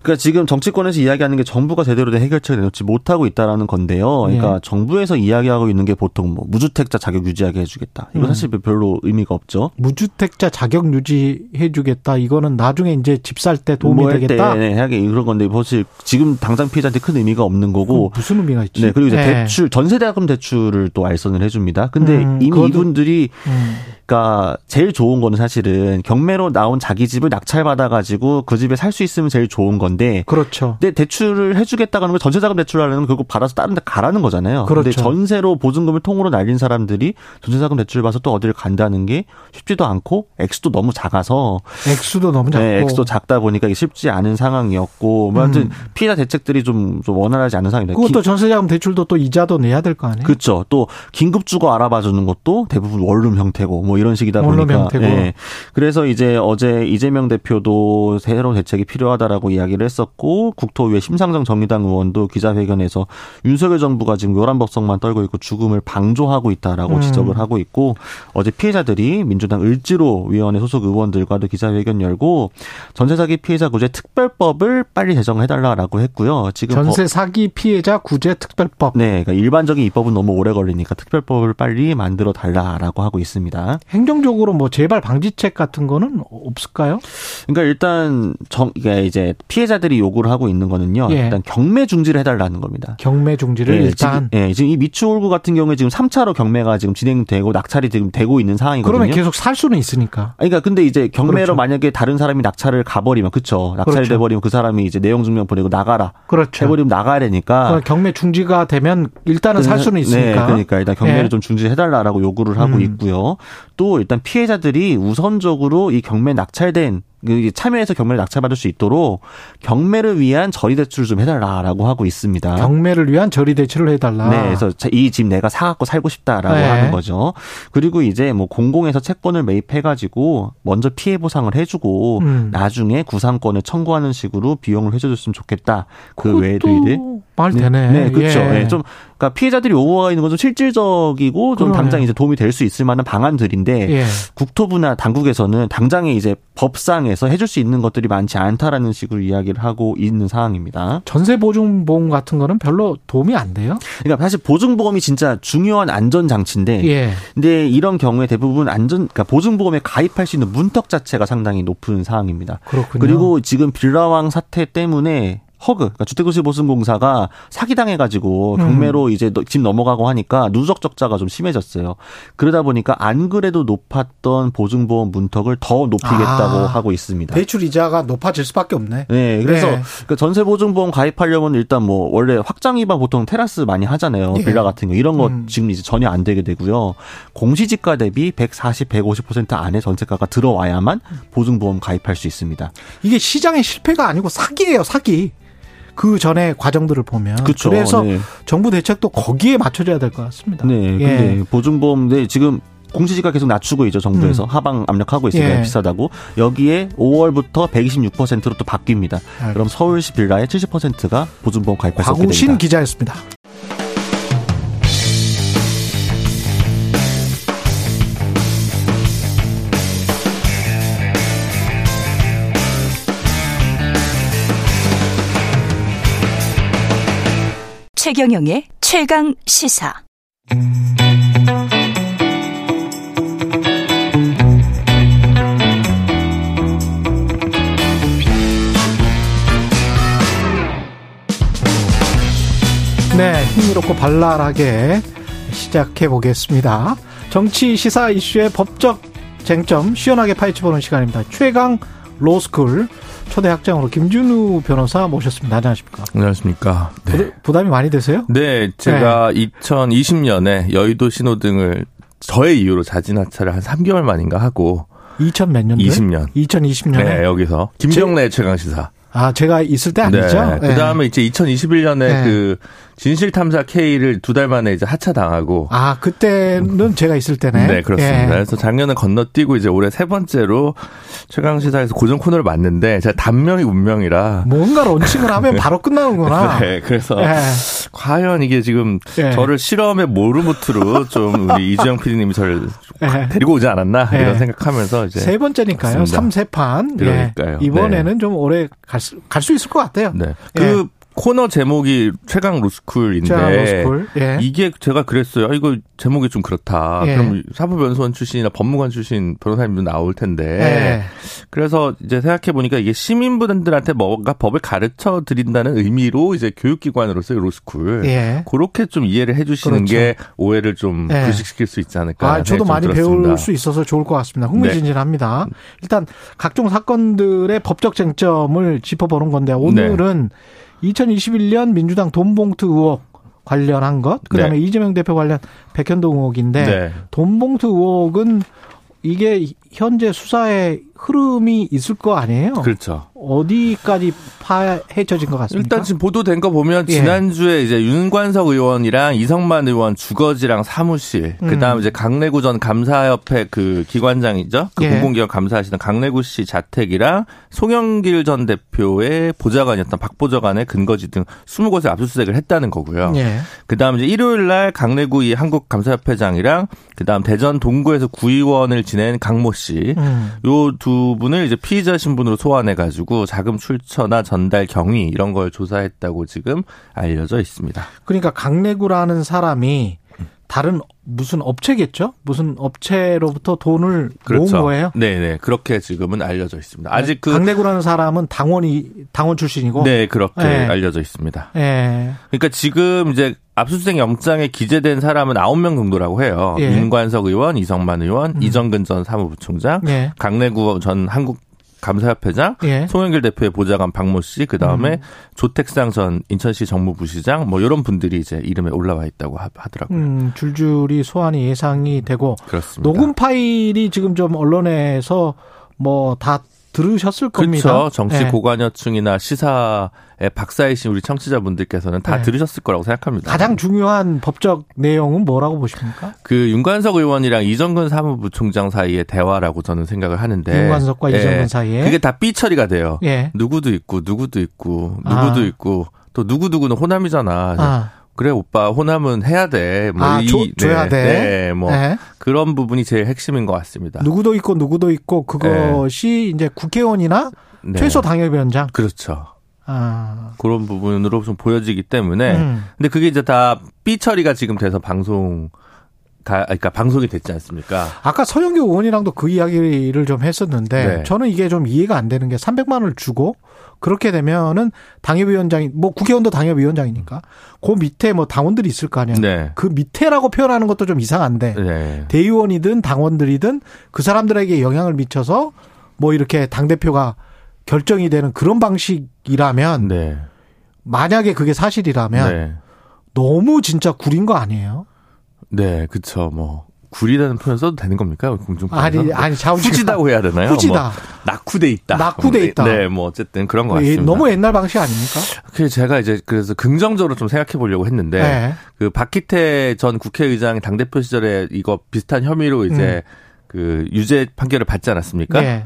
그러니까 지금 정치권에서 이야기하는 게 정부가 제대로 된 해결책을 내놓지 못하고 있다라는 건데요. 그러니까 네. 정부에서 이야기하고 있는 게 보통 뭐 무주택자 자격 유지하게 해주겠다. 이거 음. 사실 별로 의미가 없죠. 무주택자 자격 유지해주겠다. 이거는 나중에 이제 집 살 때 도움이 뭐 되겠다. 네, 하게 이런 건데 사실 지금 당장 피해자한테 큰 의미가 없는 거고 무슨 의미가 있지? 네, 그리고 이제 네. 대출 전세대학금 대출을 또 알선을 해줍니다. 근데 음, 이미 이분들이 음. 그러니까 제일 좋은 거는 사실은 경매로 나온 자기 집을 낙찰받아 가지고 그 집에 살 수 있으면 제일 좋은 건데. 그렇죠. 근데 대출을 해주겠다는 거 전세자금 대출하려면 결국 받아서 다른 데 가라는 거잖아요. 그렇죠. 근데 전세로 보증금을 통으로 날린 사람들이 전세자금 대출을 봐서 또 어디를 간다는 게 쉽지도 않고 액수도 너무 작아서. 액수도 너무 작고. 네, 액수도 작다 보니까 이게 쉽지 않은 상황이었고. 뭐 아무튼 음. 피해자 대책들이 좀, 좀 원활하지 않은 상황입니다. 그것도 전세자금 대출도 또 이자도 내야 될 거 아니에요? 그렇죠. 또 긴급 주거 알아봐 주는 것도 대부분 원룸 형태고 뭐 이런 식이다 어. 보니까. 네. 그래서 이제 어제 이재명 대표도 새로운 대책이 필요하다라고 이야기를 했었고 국토위의 심상정 정의당 의원도 기자회견에서 윤석열 정부가 지금 요란 법석만 떨고 있고 죽음을 방조하고 있다라고 음. 지적을 하고 있고 어제 피해자들이 민주당 을지로 위원회 소속 의원들과도 기자회견 열고 전세 사기 피해자 구제 특별법을 빨리 제정해 달라라고 했고요. 지금 전세 사기 피해자 구제 특별법. 네, 그러니까 일반적인 입법은 너무 오래 걸리니까 특별법을 빨리 만들어 달라라고 하고 있습니다. 행정적 으로 뭐 재발 방지책 같은 거는 없을까요? 그러니까 일단 정 이게 이제 피해자들이 요구를 하고 있는 거는요. 예. 일단 경매 중지를 해달라는 겁니다. 경매 중지를 예, 일단. 지금, 예, 지금 이 미추홀구 같은 경우에 지금 3차로 경매가 지금 진행되고 낙찰이 지금 되고 있는 상황이거든요. 그러면 계속 살 수는 있으니까. 그러니까 근데 이제 경매로 그렇죠. 만약에 다른 사람이 낙찰을 가버리면 그쵸 낙찰이 그렇죠. 돼버리면 그 사람이 이제 내용 증명 보내고 나가라. 그렇죠. 해버리면 나가야 되니까. 경매 중지가 되면 일단은 살 수는 있으니까. 네, 그러니까 일단 경매를 예. 좀 중지해달라라고 요구를 하고 음. 있고요. 또 일단 피해자들이 우선적으로 이 경매 낙찰된 그 참여해서 경매를 낙찰받을 수 있도록 경매를 위한 저리 대출을 좀 해달라라고 하고 있습니다. 경매를 위한 저리 대출을 해달라. 네, 그래서 이 집 내가 사갖고 살고 싶다라고 네. 하는 거죠. 그리고 이제 뭐 공공에서 채권을 매입해가지고 먼저 피해 보상을 해주고 음. 나중에 구상권을 청구하는 식으로 비용을 회줘줬으면 좋겠다. 그 외에도 이제 말 되네. 네, 네 그렇죠. 예. 네, 좀 그러니까 피해자들이 요구가 있는 건 좀 실질적이고 좀 그러네. 당장 이제 도움이 될 수 있을 만한 방안들인데 예. 국토부나 당국에서는 당장에 이제 법상에서 해줄 수 있는 것들이 많지 않다라는 식으로 이야기를 하고 있는 상황입니다. 전세 보증보험 같은 거는 별로 도움이 안 돼요? 그러니까 사실 보증보험이 진짜 중요한 안전 장치인데, 예. 근데 이런 경우에 대부분 안전, 그러니까 보증보험에 가입할 수 있는 문턱 자체가 상당히 높은 상황입니다. 그렇군요. 그리고 지금 빌라왕 사태 때문에 허그, 그러니까 주택도시보증공사가 사기당해가지고 음. 경매로 음. 이제 집 넘어가고 하니까 누적 적자가 좀 심해졌어요. 그러다 보니까 안 그래도 높았던 보증보험 문턱을 더 높이겠다고 아, 하고 있습니다. 대출 이자가 높아질 수밖에 없네. 네, 그래서 네. 그 전세 보증보험 가입하려면 일단 뭐 원래 확장 이반 보통 테라스 많이 하잖아요. 예. 빌라 같은 거 이런 거 음. 지금 이제 전혀 안 되게 되고요. 공시지가 대비 140, 150% 안에 전세가가 들어와야만 보증보험 가입할 수 있습니다. 이게 시장의 실패가 아니고 사기예요, 사기. 그 전에 과정들을 보면 그쵸, 그래서 네. 정부 대책도 거기에 맞춰져야 될 것 같습니다. 네, 예. 보증보험 네 지금 공시지가 계속 낮추고 있죠 정부에서 음. 하방 압력하고 있으니까 예. 비싸다고 여기에 5월부터 126%로 또 바뀝니다. 알겠습니다. 그럼 서울시 빌라의 70%가 보증보험 가입할 수 없게 됩니다. 신 기자였습니다. 최경영의 최강 시사. 네, 흥미롭고 발랄하게 시작해 보겠습니다. 정치 시사 이슈의 법적 쟁점 시원하게 파헤쳐보는 시간입니다. 최강 로스쿨 초대 학장으로 김준우 변호사 모셨습니다. 안녕하십니까? 안녕하십니까? 네. 부담이 많이 되세요? 네, 제가 네. 2020년에 여의도 신호등을 저의 이유로 자진하차를 한 3개월 만인가 하고 2000 몇 년도에? 20년. 2020년에? 네, 여기서 김경래 최강 시사. 아, 제가 있을 때 아니죠? 네. 그 다음에 이제 2021년에 네. 그 진실탐사 K를 두 달 만에 이제 하차당하고. 아, 그때는 제가 있을 때네. 네, 그렇습니다. 예. 그래서 작년에 건너뛰고 이제 올해 세 번째로 최강시사에서 고정 코너를 맡는데 제가 단명이 운명이라. 뭔가 런칭을 하면 바로 끝나는구나. <laughs> 네, 그래서 예. 과연 이게 지금 예. 저를 실험의 모르무트로 좀 우리 이주영 PD님이 저를 예. 데리고 오지 않았나 이런 생각하면서 이제. 세 번째니까요. 3세판. 그러니까요. 이번에는 네. 좀 오래 갈 수, 갈 수 있을 것 같아요. 네. 그 코너 제목이 최강 로스쿨인데 최강 로스쿨. 예. 이게 제가 그랬어요. 아, 이거 제목이 좀 그렇다. 예. 그럼 사법연수원 출신이나 법무관 출신 변호사님도 나올 텐데. 예. 그래서 이제 생각해 보니까 이게 시민분들한테 뭔가 법을 가르쳐 드린다는 의미로 이제 교육기관으로서의 로스쿨. 예. 그렇게 좀 이해를 해주시는 그렇죠. 게 오해를 좀 예. 불식시킬 수 있지 않을까. 아, 저도 많이 들었습니다. 배울 수 있어서 좋을 것 같습니다. 흥미진진합니다. 네. 일단 각종 사건들의 법적 쟁점을 짚어보는 건데 오늘은 네. 2021년 민주당 돈봉투 의혹 관련한 것, 그다음에 네. 이재명 대표 관련 백현동 의혹인데 네. 돈봉투 의혹은 이게 현재 수사의 흐름이 있을 거 아니에요? 그렇죠. 어디까지 파헤쳐진 것 같습니까? 일단 지금 보도된 거 보면 예. 지난주에 이제 윤관석 의원이랑 이성만 의원 주거지랑 사무실, 음. 그다음 이제 강래구 전 감사협회 그 기관장이죠. 그 예. 공공기관 감사하시는 강래구 씨 자택이랑 송영길 전 대표의 보좌관이었던 박 보좌관의 근거지 등 20곳에 압수수색을 했다는 거고요. 예. 그다음 이제 일요일 날 강래구 이 한국 감사협회장이랑 그다음 대전 동구에서 구의원을 지낸 강모 씨, 음. 요두 분을 이제 피의자 신분으로 소환해 가지고 자금 출처나 전달 경위 이런 걸 조사했다고 지금 알려져 있습니다. 그러니까 강래구라는 사람이 다른 무슨 업체겠죠? 무슨 업체로부터 돈을 그렇죠. 모은 거예요? 네, 네. 그렇게 지금은 알려져 있습니다. 아직 그 강내구라는 사람은 당원이 당원 출신이고 네, 그렇게 네. 알려져 있습니다. 네. 그러니까 지금 이제 압수수색 영장에 기재된 사람은 9명 정도라고 해요. 예. 윤관석 의원, 이성만 의원, 음. 이정근 전 사무부총장, 예. 강내구 전 한국 감사협회장, 예. 송영길 대표의 보좌관 박모 씨, 그 다음에 음. 조택상 전 인천시 정무부시장, 뭐 이런 분들이 이제 이름에 올라와 있다고 하더라고요. 음, 줄줄이 소환이 예상이 되고 그렇습니다. 녹음 파일이 지금 좀 언론에서 뭐 다 들으셨을 겁니다. 그렇죠. 정치 네. 고관여층이나 시사에 박사이신 우리 청취자분들께서는 다 네. 들으셨을 거라고 생각합니다. 가장 중요한 법적 내용은 뭐라고 보십니까? 그 윤관석 의원이랑 이정근 사무부총장 사이의 대화라고 저는 생각을 하는데 윤관석과 예. 이정근 사이에 그게 다 삐 처리가 돼요. 예. 누구도 있고 누구도 있고 누구도 아. 있고 또 누구 누구는 호남이잖아. 아. 그래 오빠 호남은 해야 돼. 뭐 아, 이, 줘, 줘야 네, 돼. 네, 뭐 네. 그런 부분이 제일 핵심인 것 같습니다. 누구도 있고 누구도 있고 그것이 네. 이제 국회의원이나 네. 최소 당협위원장. 그렇죠. 아. 그런 부분으로 좀 보여지기 때문에 음. 근데 그게 이제 다 삐 처리가 지금 돼서 방송 가, 그러니까 방송이 됐지 않습니까? 아까 서영교 의원이랑도 그 이야기를 좀 했었는데 네. 저는 이게 좀 이해가 안 되는 게 300만 원을 주고 그렇게 되면은 당협위원장이 뭐 국회의원도 당협위원장이니까 그 밑에 뭐 당원들이 있을 거 아니야. 네. 그 밑에라고 표현하는 것도 좀 이상한데 네. 대의원이든 당원들이든 그 사람들에게 영향을 미쳐서 뭐 이렇게 당 대표가 결정이 되는 그런 방식이라면 네. 만약에 그게 사실이라면 네. 너무 진짜 구린 거 아니에요? 네, 그쵸. 뭐 구리라는 표현 써도 되는 겁니까? 공중 아니 아니 자우지 후지다고 해야 되나요? 후지다. 뭐 낙후돼 있다. 낙후돼 있다. 네, 뭐 어쨌든 그런 것 같습니다. 너무 옛날 방식 아닙니까? 그 제가 이제 그래서 긍정적으로 좀 생각해 보려고 했는데 네. 그 박희태 전 국회의장 당 대표 시절에 이거 비슷한 혐의로 이제 음. 그 유죄 판결을 받지 않았습니까? 네.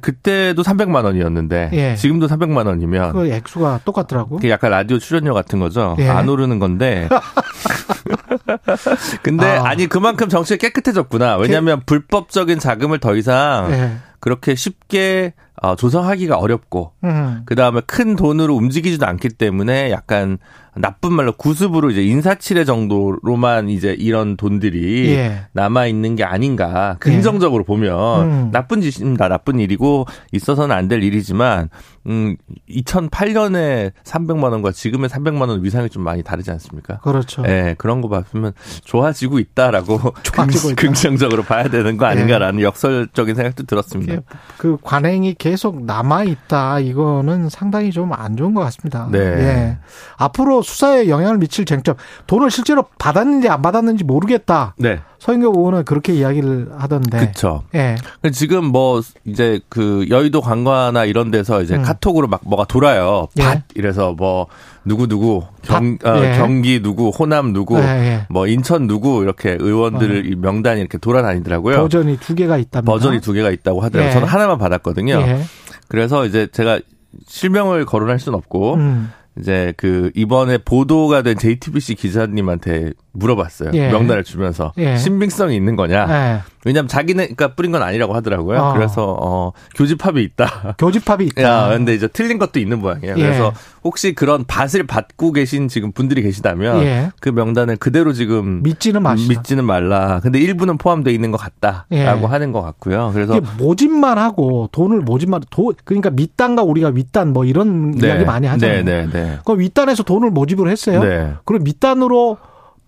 그때도 300만 원이었는데 예. 지금도 300만 원이면 그 액수가 똑같더라고. 그 약간 라디오 출연료 같은 거죠. 예. 안 오르는 건데. <laughs> 근데 아. 니 그만큼 정치가 깨끗해졌구나. 왜냐하면 불법적인 자금을 더 이상 예. 그렇게 쉽게 어, 조성하기가 어렵고 음. 그 다음에 큰 돈으로 움직이지도 않기 때문에 약간 나쁜 말로 구습으로 이제 인사치레 정도로만 이제 이런 돈들이 예. 남아 있는 게 아닌가 긍정적으로 예. 보면 음. 나쁜 짓입니다 나쁜 일이고 있어서는 안 될 일이지만 음 2008년에 300만 원과 지금의 300만 원 위상이 좀 많이 다르지 않습니까? 그렇죠. 예 그런 거 봤으면 좋아지고 있다라고 <laughs> 좋아지고 있다. 긍정적으로 봐야 되는 거 아닌가라는 예. 역설적인 생각도 들었습니다. 그 관행이 계속 남아 있다 이거는 상당히 좀 안 좋은 것 같습니다. 네. 예. 앞으로 수사에 영향을 미칠 쟁점, 돈을 실제로 받았는지 안 받았는지 모르겠다. 네. 서인교 의원은 그렇게 이야기를 하던데. 그렇죠. 예. 지금 뭐 이제 그 여의도 관과나 이런 데서 이제 음. 카톡으로 막 뭐가 돌아요. 예. 밭 이래서 뭐 누구 누구 경 어, 예. 경기 누구 호남 누구 예, 예. 뭐 인천 누구 이렇게 의원들 어. 명단이 이렇게 돌아다니더라고요. 버전이 두 개가 있다. 버전이 두 개가 있다고 하더라고요. 예. 저는 하나만 받았거든요. 예. 그래서 이제 제가 실명을 거론할 수는 없고 음. 이제 그 이번에 보도가 된 JTBC 기자님한테 물어봤어요. 예. 명단을 주면서 예. 신빙성이 있는 거냐? 예. 왜냐하면 자기는 그러니까 뿌린 건 아니라고 하더라고요. 어. 그래서 어 교집합이 있다. <laughs> 교집합이 있다. 야, 근데 이제 틀린 것도 있는 모양이에요. 예. 그래서 혹시 그런 밭을 받고 계신 지금 분들이 계시다면 예. 그 명단을 그대로 지금 믿지는 마 믿지는 말라. 근데 일부는 포함되어 있는 것 같다라고 예. 하는 것 같고요. 그래서 모집만 하고 돈을 모집만 도 그러니까 밑단과 우리가 윗단 뭐 이런 네. 이야기 많이 하잖아요. 네, 네, 네. 그 윗단에서 돈을 모집을 했어요. 네. 그리고 밑단으로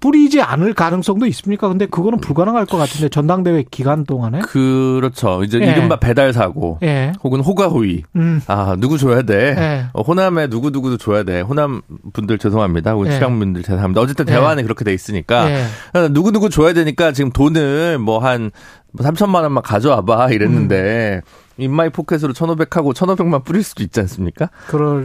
뿌리지 않을 가능성도 있습니까? 근데 그거는 불가능할 것 같은데 전당대회 기간 동안에 그렇죠. 이제 예. 이른바 배달 사고 예. 혹은 호가호위. 음. 아 누구 줘야 돼? 예. 어, 호남에 누구 누구도 줘야 돼. 호남 분들 죄송합니다. 혹은 예. 취향 분들 죄송합니다. 어쨌든 예. 대화는 그렇게 돼 있으니까 예. 누구 누구 줘야 되니까 지금 돈을 뭐 한 3천만 원만 가져와봐 이랬는데. 음. in my pocket으로 1,500하고 1,500만 뿌릴 수도 있지 않습니까?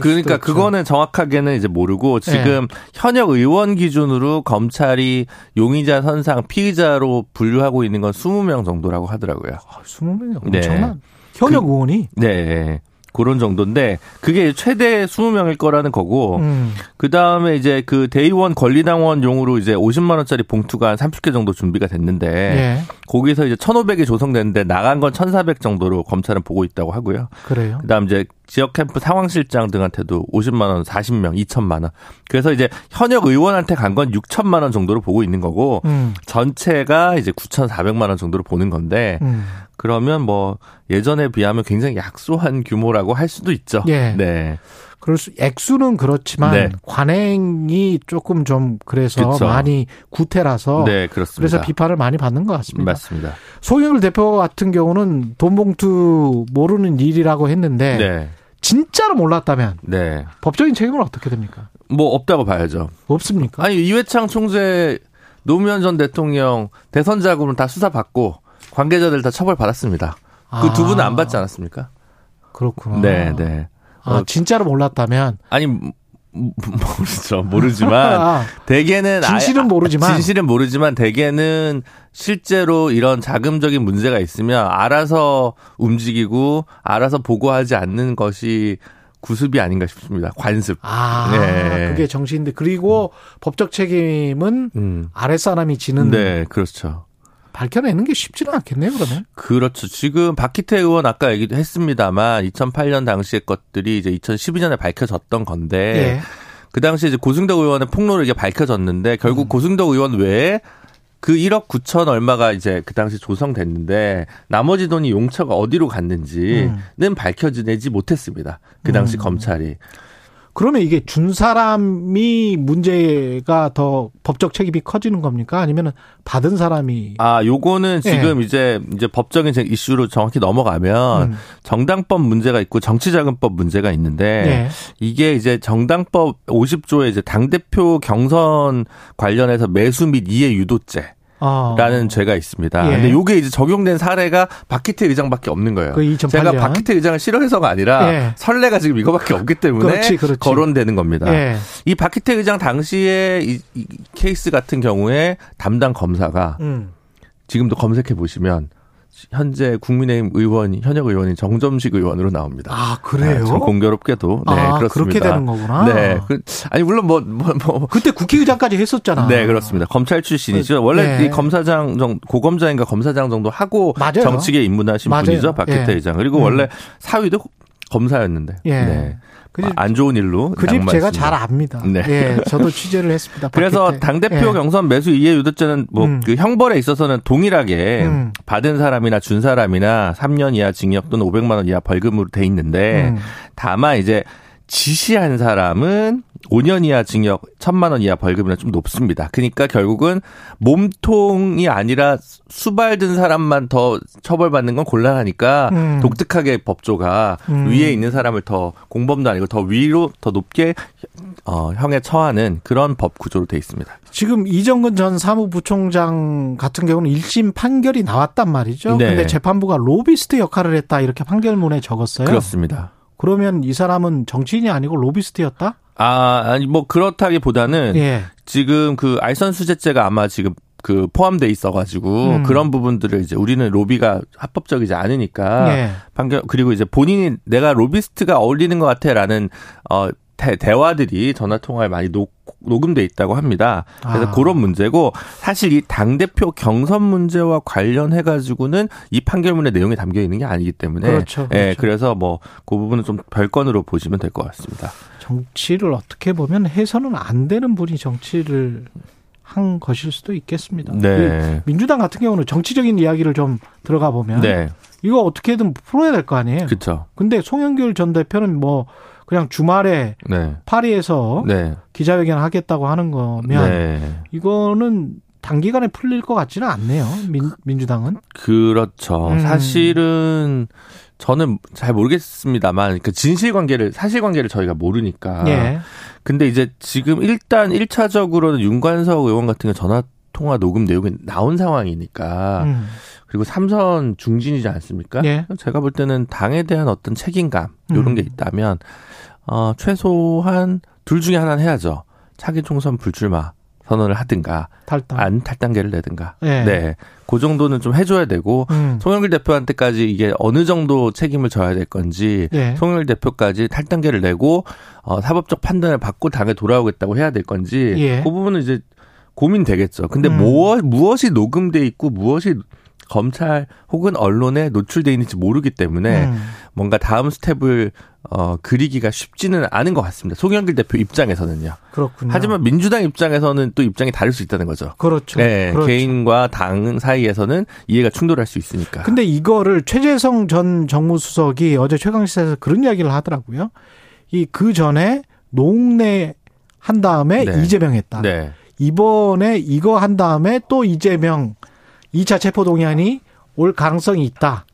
그러니까 그거는 정확하게는 이제 모르고 지금 네. 현역 의원 기준으로 검찰이 용의자 선상 피의자로 분류하고 있는 건 20명 정도라고 하더라고요. 아, 20명이 엄청난 네. 현역 그, 의원이? 네. 그런 정도인데 그게 최대 20명일 거라는 거고 음. 그다음에 이제 그 대의원 권리당원용으로 이제 50만 원짜리 봉투가 한 30개 정도 준비가 됐는데 예. 거기서 이제 1,500이 조성됐는데 나간 건 1,400 정도로 검찰은 보고 있다고 하고요. 그래요. 그다음 이제 지역 캠프 상황실장 등한테도 50만 원, 40명, 2천만 원. 그래서 이제 현역 의원한테 간 건 6천만 원 정도로 보고 있는 거고 음. 전체가 이제 9,400만 원 정도로 보는 건데 음. 그러면 뭐 예전에 비하면 굉장히 약소한 규모라고 할 수도 있죠. 예. 네. 그럴 수 액수는 그렇지만 네. 관행이 조금 좀 그래서 그쵸. 많이 구태라서 네, 그렇습니다. 그래서 비판을 많이 받는 것 같습니다. 맞습니다. 송영길 대표 같은 경우는 돈봉투 모르는 일이라고 했는데 네. 진짜로 몰랐다면 네. 법적인 책임은 어떻게 됩니까? 뭐 없다고 봐야죠. 없습니까? 아니 이회창 총재 노무현 전 대통령 대선 자금은 다 수사 받고 관계자들 다 처벌 받았습니다. 그 두 분은 안 받지 않았습니까? 그렇구나. 네, 네. 아, 어, 진짜로 몰랐다면 아니 모르죠. 모르지만 <laughs> 아, 대개는 진실은 아, 모르지만 진실은 모르지만 대개는 실제로 이런 자금적인 문제가 있으면 알아서 움직이고 알아서 보고하지 않는 것이 구습이 아닌가 싶습니다. 관습. 아, 네. 그게 정신인데 그리고 음. 법적 책임은 음. 아랫사람이 지는 네, 그렇죠. 밝혀내는 게 쉽지는 않겠네요, 그러면. 그렇죠. 지금 박희태 의원 아까 얘기도 했습니다만 2008년 당시의 것들이 이제 2012년에 밝혀졌던 건데 예. 그 당시에 이제 고승덕 의원의 폭로를 이게 밝혀졌는데 결국 음. 고승덕 의원 외에 그 1억 9천 얼마가 이제 그 당시 조성됐는데 나머지 돈이 용처가 어디로 갔는지는 음. 밝혀지지 못했습니다. 그 당시 음. 검찰이. 그러면 이게 준 사람이 문제가 더 법적 책임이 커지는 겁니까? 아니면 받은 사람이 아, 요거는 예. 지금 예. 이제 이제 법적인 이슈로 정확히 넘어가면 음. 정당법 문제가 있고 정치자금법 문제가 있는데 예. 이게 이제 정당법 50조에 이제 당 대표 경선 관련해서 매수 및 이해 유도죄 라는 어. 죄가 있습니다. 예. 근데 요게 이제 적용된 사례가 박희태 의장밖에 없는 거예요. 그 제가 박희태 의장을 싫어해서가 아니라 예. 선례가 지금 이거밖에 없기 때문에 그렇지, 그렇지. 거론되는 겁니다. 예. 이 박희태 의장 당시에 이, 이, 케이스 같은 경우에 담당 검사가 음. 지금도 검색해 보시면 현재 국민의힘 의원 현역 의원이 정점식 의원으로 나옵니다. 아 그래요? 아, 공교롭게도 네 아, 그렇습니다. 그렇게 되는 거구나. 네, 그, 아니 물론 뭐 뭐 뭐, 뭐, 그때 국회의장까지 했었잖아. 네 그렇습니다. 검찰 출신이죠. 원래 네. 이 검사장 정 고검장인가 검사장 정도 하고 맞아요. 정치계 입문하신 맞아요. 분이죠 박기태 예. 의장. 그리고 음. 원래 사위도 검사였는데. 예. 네. 그 집, 안 좋은 일로 그 집 제가 잘 압니다. 네. 예, 저도 취재를 했습니다. <laughs> 그래서 당 대표 예. 경선 매수 이해 유도죄는 뭐그 음. 그 형벌에 있어서는 동일하게 음. 받은 사람이나 준 사람이나 3년 이하 징역 또는 500만 원 이하 벌금으로 돼 있는데 음. 다만 이제 지시한 사람은 5년 이하 징역 1000만 원 이하 벌금이나 좀 높습니다. 그러니까 결국은 몸통이 아니라 수발든 사람만 더 처벌받는 건 곤란하니까 음. 독특하게 법조가 음. 위에 있는 사람을 더 공범도 아니고 더 위로 더 높게 어, 형에 처하는 그런 법 구조로 돼 있습니다. 지금 이정근 전 사무부총장 같은 경우는 1심 판결이 나왔단 말이죠. 네. 근데 재판부가 로비스트 역할을 했다 이렇게 판결문에 적었어요. 그렇습니다. 그러면 이 사람은 정치인이 아니고 로비스트였다? 아, 아니 뭐 그렇다기보다는 예. 지금 그 알선 수재죄가 아마 지금 그 포함돼 있어가지고 음. 그런 부분들을 이제 우리는 로비가 합법적이지 않으니까 예. 판결 그리고 이제 본인이 내가 로비스트가 어울리는 것 같아라는 어 대, 대화들이 전화 통화에 많이 녹, 녹음돼 있다고 합니다. 그래서 아. 그런 문제고 사실 이 당 대표 경선 문제와 관련해 가지고는 이 판결문의 내용이 담겨 있는 게 아니기 때문에 그렇죠, 그렇죠. 예, 그래서 뭐 그 부분은 좀 별건으로 보시면 될 것 같습니다. 정치를 어떻게 보면 해서는 안 되는 분이 정치를 한 것일 수도 있겠습니다. 네. 민주당 같은 경우는 정치적인 이야기를 좀 들어가 보면 네. 이거 어떻게든 풀어야 될 거 아니에요. 그렇죠. 근데 송영길 전 대표는 뭐 그냥 주말에 네. 파리에서 네. 기자회견 하겠다고 하는 거면 네. 이거는 단기간에 풀릴 것 같지는 않네요. 민, 민주당은. 그렇죠. 음. 사실은 저는 잘 모르겠습니다만 그 진실 관계를 사실 관계를 저희가 모르니까. 예. 근데 이제 지금 일단 1차적으로는 윤관석 의원 같은 게 전화 통화 녹음 내용이 나온 상황이니까 음. 그리고 삼선 중진이지 않습니까? 예. 제가 볼 때는 당에 대한 어떤 책임감 이런 음. 게 있다면 어 최소한 둘 중에 하나는 해야죠. 차기 총선 불출마 선언을 하든가 탈당 안 탈당계를 내든가 네. 네. 그 정도는 좀 해줘야 되고 음. 송영길 대표한테까지 이게 어느 정도 책임을 져야 될 건지 네. 송영길 대표까지 탈당계를 내고 어, 사법적 판단을 받고 당에 돌아오겠다고 해야 될 건지 예. 그 부분은 이제 고민되겠죠. 근데 음. 무엇 무엇이 녹음돼 있고 무엇이 검찰 혹은 언론에 노출돼 있는지 모르기 때문에 음. 뭔가 다음 스텝을 어, 그리기가 쉽지는 않은 것 같습니다. 송영길 대표 입장에서는요. 그렇군요. 하지만 민주당 입장에서는 또 입장이 다를 수 있다는 거죠. 그렇죠. 네, 그렇죠. 개인과 당 사이에서는 이해가 충돌할 수 있으니까. 근데 이거를 최재성 전 정무수석이 어제 최강시사에서 그런 이야기를 하더라고요. 이 그 전에 농내 한 다음에 네. 이재명 했다. 네. 이번에 이거 한 다음에 또 이재명 2차 체포동의안이 올 가능성이 있다.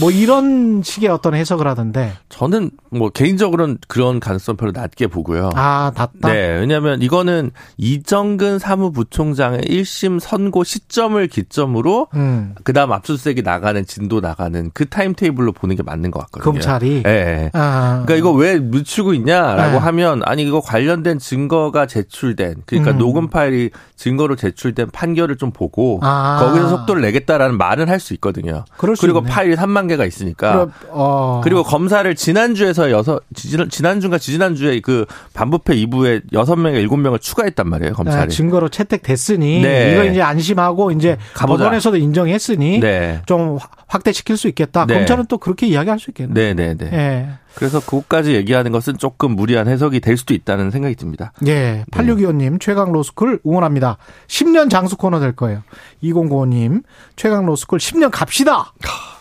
뭐 이런 식의 어떤 해석을 하던데. 저는 뭐 개인적으로는 그런 가능성 별로 낮게 보고요. 아, 낮다. 네, 왜냐하면 이거는 이정근 사무부총장의 1심 선고 시점을 기점으로 음. 그다음 압수수색이 나가는 진도 나가는 그 타임 테이블로 보는 게 맞는 것 같거든요. 검찰이. 네. 아. 그러니까 이거 왜 늦추고 있냐라고 네. 하면 아니 이거 관련된 증거가 제출된 그러니까 음. 녹음 파일이 증거로 제출된 판결을 좀 보고 아. 거기서 속도를 내겠다라는 말은 할 수 있거든요. 그리고 파일이 3만 개가 있으니까. 그럼, 어. 그리고 검사를 지난주에서 여섯 지난주인가 지지난주에 그 반부패 2부에 여섯 명에 일곱 명을 추가했단 말이에요, 검찰이. 네, 증거로 채택됐으니 네. 이거 이제 안심하고 이제 가보자. 법원에서도 인정했으니 네. 좀 확대시킬 수 있겠다. 네. 검찰은 또 그렇게 이야기할 수 있겠네요. 네, 네, 네. 예. 그래서 그것까지 얘기하는 것은 조금 무리한 해석이 될 수도 있다는 생각이 듭니다. 예. 8625님, 최강 로스쿨 응원합니다. 10년 장수 코너 될 거예요. 2095님, 최강 로스쿨 10년 갑시다! <laughs>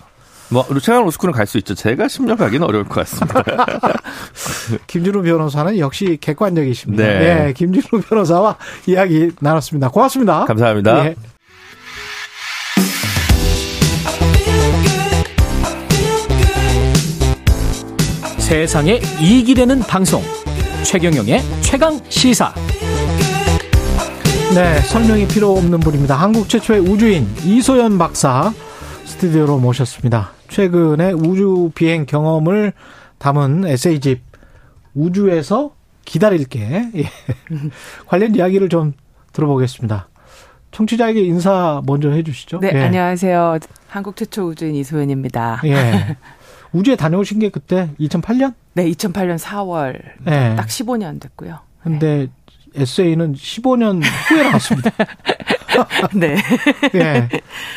뭐 최강 로스쿨은 갈 수 있죠. 제가 10년 가기는 어려울 것 같습니다. <laughs> 김준우 변호사는 역시 객관적이십니다. 네. 네. 김준우 변호사와 이야기 나눴습니다. 고맙습니다. 감사합니다. 네. 세상에 이익이 되는 방송 최경영의 최강 시사. 네, 설명이 필요 없는 분입니다. 한국 최초의 우주인 이소연 박사 스튜디오로 모셨습니다. 최근에 우주 비행 경험을 담은 에세이집 우주에서 기다릴게 <laughs> 예. 관련 이야기를 좀 들어보겠습니다. 청취자에게 인사 먼저 해주시죠. 네, 예. 안녕하세요. 한국 최초 우주인 이소연입니다. 예. <laughs> 우주에 다녀오신 게 그때 2008년? 네, 2008년 4월. 예. 딱 15년 됐고요. 근데 에세이는 15년 후에 나왔습니다. <laughs> <laughs> 네. <laughs> 예.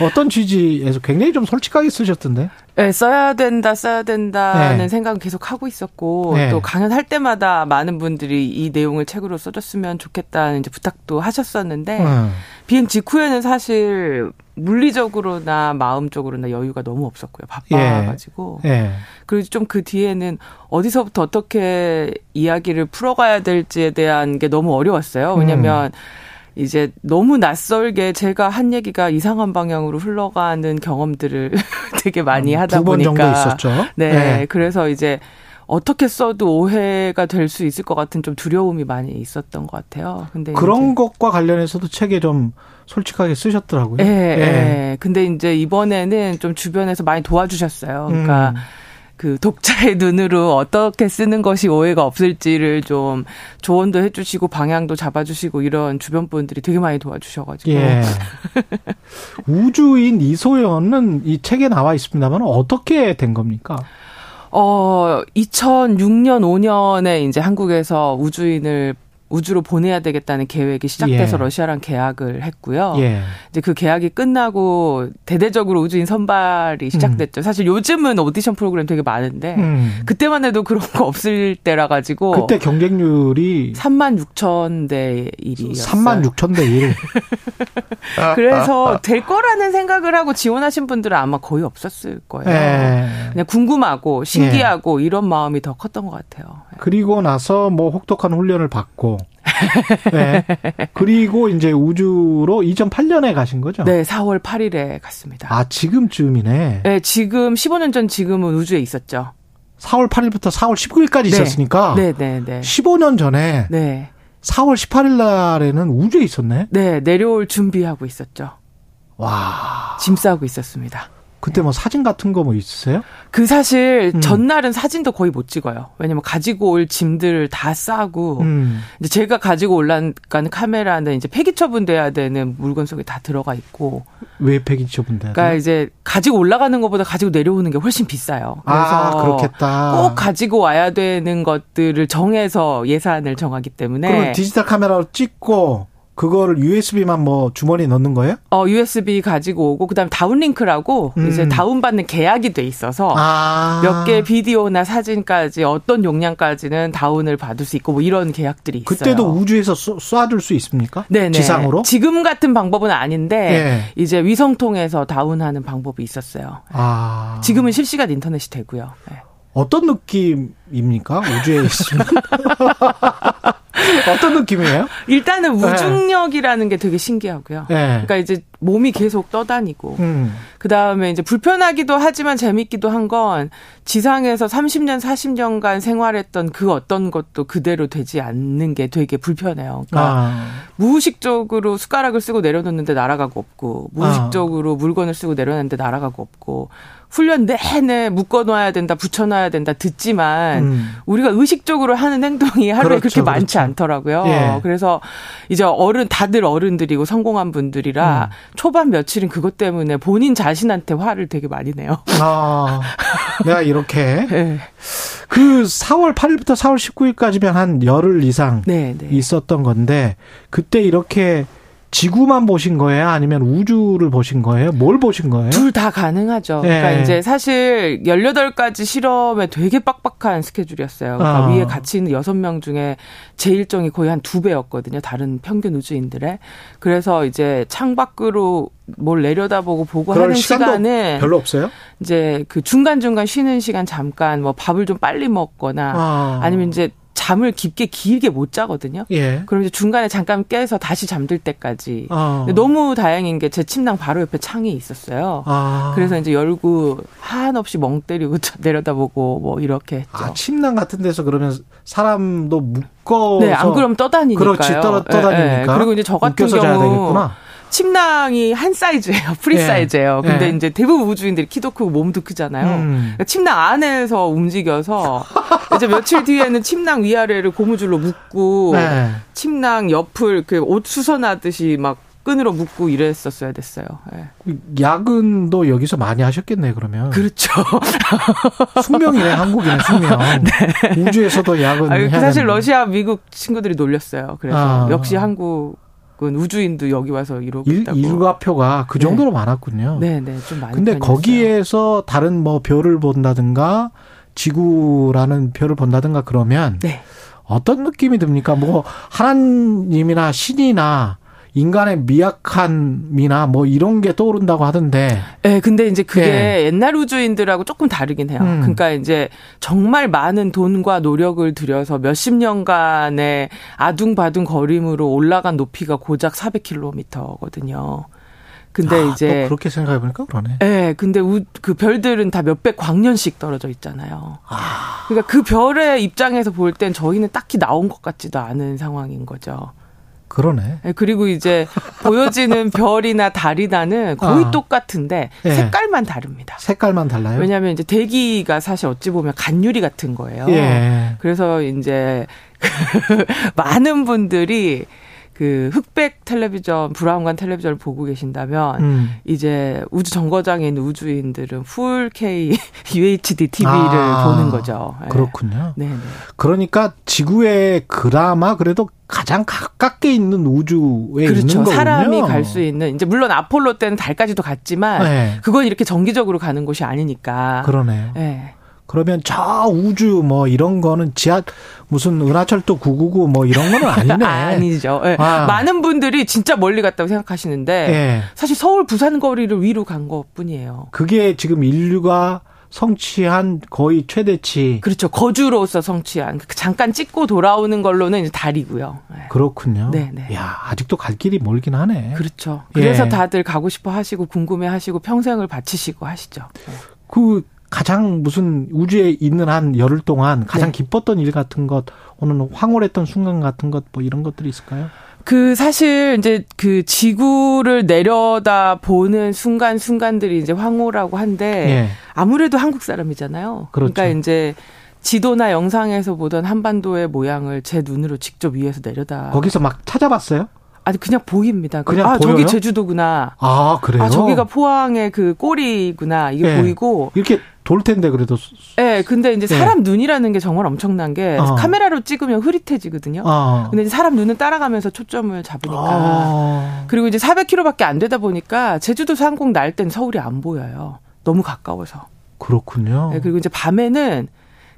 어떤 취지에서 굉장히 좀 솔직하게 쓰셨던데? 네, 써야 된다, 써야 된다는 네. 생각은 계속 하고 있었고, 네. 또 강연할 때마다 많은 분들이 이 내용을 책으로 써줬으면 좋겠다는 이제 부탁도 하셨었는데, 음. 비행 직후에는 사실 물리적으로나 마음적으로나 여유가 너무 없었고요. 바빠가지고. 예. 예. 그리고 좀 그 뒤에는 어디서부터 어떻게 이야기를 풀어가야 될지에 대한 게 너무 어려웠어요. 왜냐면, 음. 이제 너무 낯설게 제가 한 얘기가 이상한 방향으로 흘러가는 경험들을 <laughs> 되게 많이 하다 보니까 정도 있었죠. 네, 네. 그래서 이제 어떻게 써도 오해가 될 수 있을 것 같은 좀 두려움이 많이 있었던 것 같아요. 근데 그런 것과 관련해서도 책에 좀 솔직하게 쓰셨더라고요. 예, 예. 예. 근데 이제 이번에는 좀 주변에서 많이 도와주셨어요. 그러니까 음. 그 독자의 <laughs> 눈으로 어떻게 쓰는 것이 오해가 없을지를 좀 조언도 해주시고 방향도 잡아주시고 이런 주변 분들이 되게 많이 도와주셔가지고. 예. <laughs> 우주인 이소연은 이 책에 나와 있습니다만 어떻게 된 겁니까? 어, 2006년, 5년에 이제 한국에서 우주인을 우주로 보내야 되겠다는 계획이 시작돼서 예. 러시아랑 계약을 했고요. 예. 이제 그 계약이 끝나고 대대적으로 우주인 선발이 시작됐죠. 음. 사실 요즘은 오디션 프로그램 되게 많은데 음. 그때만 해도 그런 거 없을 때라 가지고 그때 경쟁률이 3만 6천 대 1이었어요. 3만 6천 대 1. <laughs> 그래서 될 거라는 생각을 하고 지원하신 분들은 아마 거의 없었을 거예요. 예. 그냥 궁금하고 신기하고 예. 이런 마음이 더 컸던 것 같아요. 그리고 나서 뭐 혹독한 훈련을 받고 네. 그리고 이제 우주로 2008년에 가신 거죠? 네, 4월 8일에 갔습니다. 아, 지금쯤이네. 네, 지금 15년 전 지금은 우주에 있었죠. 4월 8일부터 4월 19일까지 네. 있었으니까. 네, 네, 네. 15년 전에. 네. 4월 18일 날에는 우주에 있었네. 네, 내려올 준비하고 있었죠. 와. 짐 싸고 있었습니다. 그때 뭐 사진 같은 거 뭐 있으세요? 그 사실 음. 전날은 사진도 거의 못 찍어요. 왜냐면 가지고 올 짐들을 다 싸고 음. 이제 제가 가지고 올라가는 카메라는 이제 폐기 처분돼야 되는 물건 속에 다 들어가 있고 왜 폐기 처분돼야 그러니까 이제 가지고 올라가는 것보다 가지고 내려오는 게 훨씬 비싸요. 그래서 아, 그렇겠다. 꼭 가지고 와야 되는 것들을 정해서 예산을 정하기 때문에 그럼 디지털 카메라로 찍고 그거를 USB만 뭐 주머니에 넣는 거예요? 어, USB 가지고 오고 그다음에 다운링크라고 음. 이제 다운받는 계약이 돼 있어서 아. 몇개 비디오나 사진까지 어떤 용량까지는 다운을 받을 수 있고 뭐 이런 계약들이 있어요. 그때도 우주에서 쏴 줄 수 있습니까? 네, 지상으로? 지금 같은 방법은 아닌데 네. 이제 위성 통해서 다운하는 방법이 있었어요. 아. 지금은 실시간 인터넷이 되고요. 네. 어떤 느낌입니까? 우주에 있으면? <laughs> 어떤 느낌이에요? 일단은 우중력이라는 게 되게 신기하고요. 네. 그러니까 이제 몸이 계속 떠다니고, 음. 그 다음에 이제 불편하기도 하지만 재밌기도 한 건 지상에서 30년, 40년간 생활했던 그 어떤 것도 그대로 되지 않는 게 되게 불편해요. 그러니까 아. 무의식적으로 숟가락을 쓰고 내려놓는데 날아가고 없고, 무의식적으로 아. 물건을 쓰고 내려놨는데 날아가고 없고, 훈련 내내 묶어놔야 된다, 붙여놔야 된다 듣지만 음. 우리가 의식적으로 하는 행동이 하루에 그렇죠, 그렇게 많지 그렇죠. 않더라고요. 예. 그래서 이제 어른 다들 어른들이고 성공한 분들이라 음. 초반 며칠은 그것 때문에 본인 자신한테 화를 되게 많이 내요. 아, 내가 이렇게 <laughs> 네. 그 4월 8일부터 4월 19일까지면 한 열흘 이상 네, 네. 있었던 건데 그때 이렇게 지구만 보신 거예요? 아니면 우주를 보신 거예요? 뭘 보신 거예요? 둘 다 가능하죠. 네. 그러니까 이제 사실 18가지 실험에 되게 빡빡한 스케줄이었어요. 그러니까 어. 위에 같이 있는 6명 중에 제 일정이 거의 한 두 배였거든요. 다른 평균 우주인들의. 그래서 이제 창밖으로 뭘 내려다보고 보고 하는 시간은 별로 없어요? 이제 그 중간중간 쉬는 시간 잠깐 뭐 밥을 좀 빨리 먹거나 어. 아니면 이제 잠을 깊게 길게 못 자거든요. 예. 그럼 이제 중간에 잠깐 깨서 다시 잠들 때까지. 어. 너무 다행인 게 제 침낭 바로 옆에 창이 있었어요. 아. 그래서 이제 열고 한없이 멍 때리고 <laughs> 내려다보고 뭐 이렇게 했죠. 아, 침낭 같은 데서 그러면 사람도 묶어 네, 안 그러면 떠다니니까요. 그렇지, 떠, 떠다니니까. 예, 예. 그리고 이제 저 같은 경우 침낭이 한 사이즈예요. <laughs> 프리 예. 사이즈예요. 근데 예. 이제 대부분 우주인들이 키도 크고 몸도 크잖아요. 음. 그러니까 침낭 안에서 움직여서 이제 며칠 뒤에는 침낭 위아래를 고무줄로 묶고 예. 침낭 옆을 그 옷 수선하듯이 막 끈으로 묶고 이랬었어야 됐어요. 네. 야근도 여기서 많이 하셨겠네 그러면. 그렇죠. <laughs> 숙명이네 한국이네 숙명. <laughs> 네. 우주에서도 야근. 아니, 사실 러시아, 미국 친구들이 놀렸어요. 그래서 아. 역시 한국 은 우주인도 여기 와서 이러고 일, 있다고. 일과표가 그 정도로 네. 많았군요. 네, 네, 좀 많이. 근데. 거기에서 다른 뭐 별을 본다든가 지구라는 별을 본다든가 그러면 네. 어떤 느낌이 듭니까? 뭐 하나님이나 신이나 인간의 미약함이나 뭐 이런 게 떠오른다고 하던데. 네, 근데 이제 그게 네. 옛날 우주인들하고 조금 다르긴 해요. 음. 그러니까 이제 정말 많은 돈과 노력을 들여서 몇십 년간의 아둥바둥 거림으로 올라간 높이가 고작 400km거든요. 근데 아, 이제 그렇게 생각해 보니까 그러네. 예, 네, 근데 우, 그 별들은 다 몇백 광년씩 떨어져 있잖아요. 아. 그러니까 그 별의 입장에서 볼 땐 저희는 딱히 나온 것 같지도 않은 상황인 거죠. 그러네. 네, 그리고 이제 <laughs> 보여지는 별이나 달이나는 거의 아. 똑같은데 예. 색깔만 다릅니다. 색깔만 달라요? 왜냐하면 이제 대기가 사실 어찌 보면 간유리 같은 거예요. 예. 그래서 이제 <laughs> 많은 분들이 그 흑백 텔레비전 브라운관 텔레비전을 보고 계신다면 음. 이제 우주 정거장에 있는 우주인들은 풀 K <laughs> UHD TV를 아, 보는 거죠. 네. 그렇군요. 네. 네. 그러니까 지구에 그나마 그래도 가장 가깝게 있는 우주에 그렇죠. 있는 거군요. 사람이 갈 수 있는 이제 물론 아폴로 때는 달까지도 갔지만 네. 그건 이렇게 정기적으로 가는 곳이 아니니까. 그러네요. 네. 그러면 저 우주 뭐 이런 거는 지하 무슨 은하철도 999 뭐 이런 거는 <laughs> 아니네. 아니죠. 네. 아. 많은 분들이 진짜 멀리 갔다고 생각하시는데 네. 사실 서울 부산 거리를 위로 간 것뿐이에요. 그게 지금 인류가 성취한 거의 최대치. 그렇죠. 거주로서 성취한. 잠깐 찍고 돌아오는 걸로는 이제 달이고요. 네. 그렇군요. 네, 네. 야, 아직도 갈 길이 멀긴 하네. 그렇죠. 그래서 예. 다들 가고 싶어 하시고 궁금해 하시고 평생을 바치시고 하시죠. 네. 그 가장 무슨 우주에 있는 한 열흘 동안 가장 네. 기뻤던 일 같은 것, 오늘 황홀했던 순간 같은 것, 뭐 이런 것들이 있을까요? 그 사실 이제 그 지구를 내려다 보는 순간 순간들이 이제 황홀하고 한데 예. 아무래도 한국 사람이잖아요. 그렇죠. 그러니까 이제 지도나 영상에서 보던 한반도의 모양을 제 눈으로 직접 위에서 내려다 거기서 막 찾아봤어요? 아니 그냥 보입니다. 그냥 아 보여요? 저기 제주도구나. 아 그래요? 아 저기가 포항의 그 꼬리구나 이게 네. 보이고 이렇게 돌 텐데 그래도. 네, 근데 이제 네. 사람 네. 눈이라는 게 정말 엄청난 게 어. 카메라로 찍으면 흐릿해지거든요. 어. 근데 이제 사람 눈은 따라가면서 초점을 잡으니까. 어. 그리고 이제 400km밖에 안 되다 보니까 제주도 상공 날 땐 서울이 안 보여요. 너무 가까워서. 그렇군요. 네, 그리고 이제 밤에는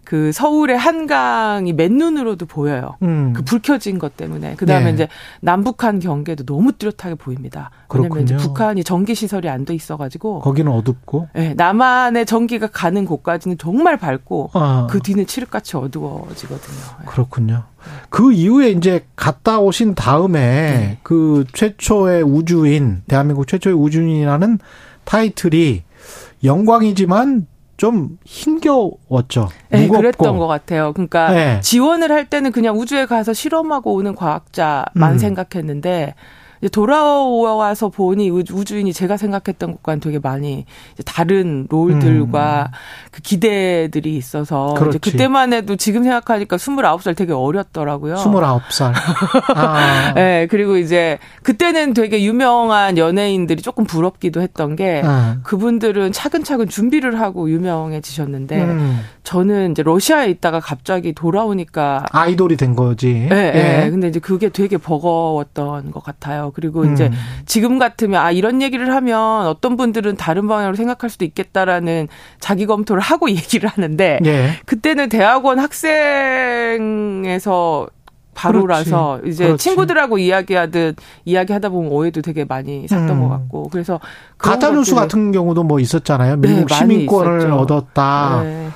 그 서울의 한강이 맨눈으로도 보여요. 음. 그불 켜진 것 때문에. 그 다음에 네. 이제 남북한 경계도 너무 뚜렷하게 보입니다. 왜냐면 이제 북한이 전기 시설이 안 돼 있어가지고. 거기는 어둡고. 네, 남한의 전기가 가는 곳까지는 정말 밝고 아. 그 뒤는 칠흑같이 어두워지거든요. 네. 그렇군요. 그 이후에 이제 갔다 오신 다음에 네. 그 최초의 우주인 대한민국 최초의 우주인이라는 타이틀이 영광이지만 좀 힘겨웠죠. 네, 무겁고. 그랬던 것 같아요. 그러니까 네. 지원을 할 때는 그냥 우주에 가서 실험하고 오는 과학자만 음. 생각했는데 돌아와서 보니 우주인이 제가 생각했던 것과는 되게 많이 다른 롤들과 음. 그 기대들이 있어서 그때만 해도 지금 생각하니까 29살 되게 어렸더라고요. 29살. <laughs> 아. 네, 그리고 이제 그때는 되게 유명한 연예인들이 조금 부럽기도 했던 게 음. 그분들은 차근차근 준비를 하고 유명해지셨는데 음. 저는 이제 러시아에 있다가 갑자기 돌아오니까 아이돌이 된 거지. 네, 네. 네. 근데 이제 그게 되게 버거웠던 것 같아요. 그리고 이제 음. 지금 같으면 아 이런 얘기를 하면 어떤 분들은 다른 방향으로 생각할 수도 있겠다라는 자기 검토를 하고 <laughs> 얘기를 하는데 예. 그때는 대학원 학생에서 바로라서 그렇지. 이제 그렇지. 친구들하고 이야기하듯 이야기하다 보면 오해도 되게 많이 샀던 음. 것 같고 그래서 가짜 뉴스 같은 경우도 뭐 있었잖아요. 미국 네, 시민권을 얻었다. 네.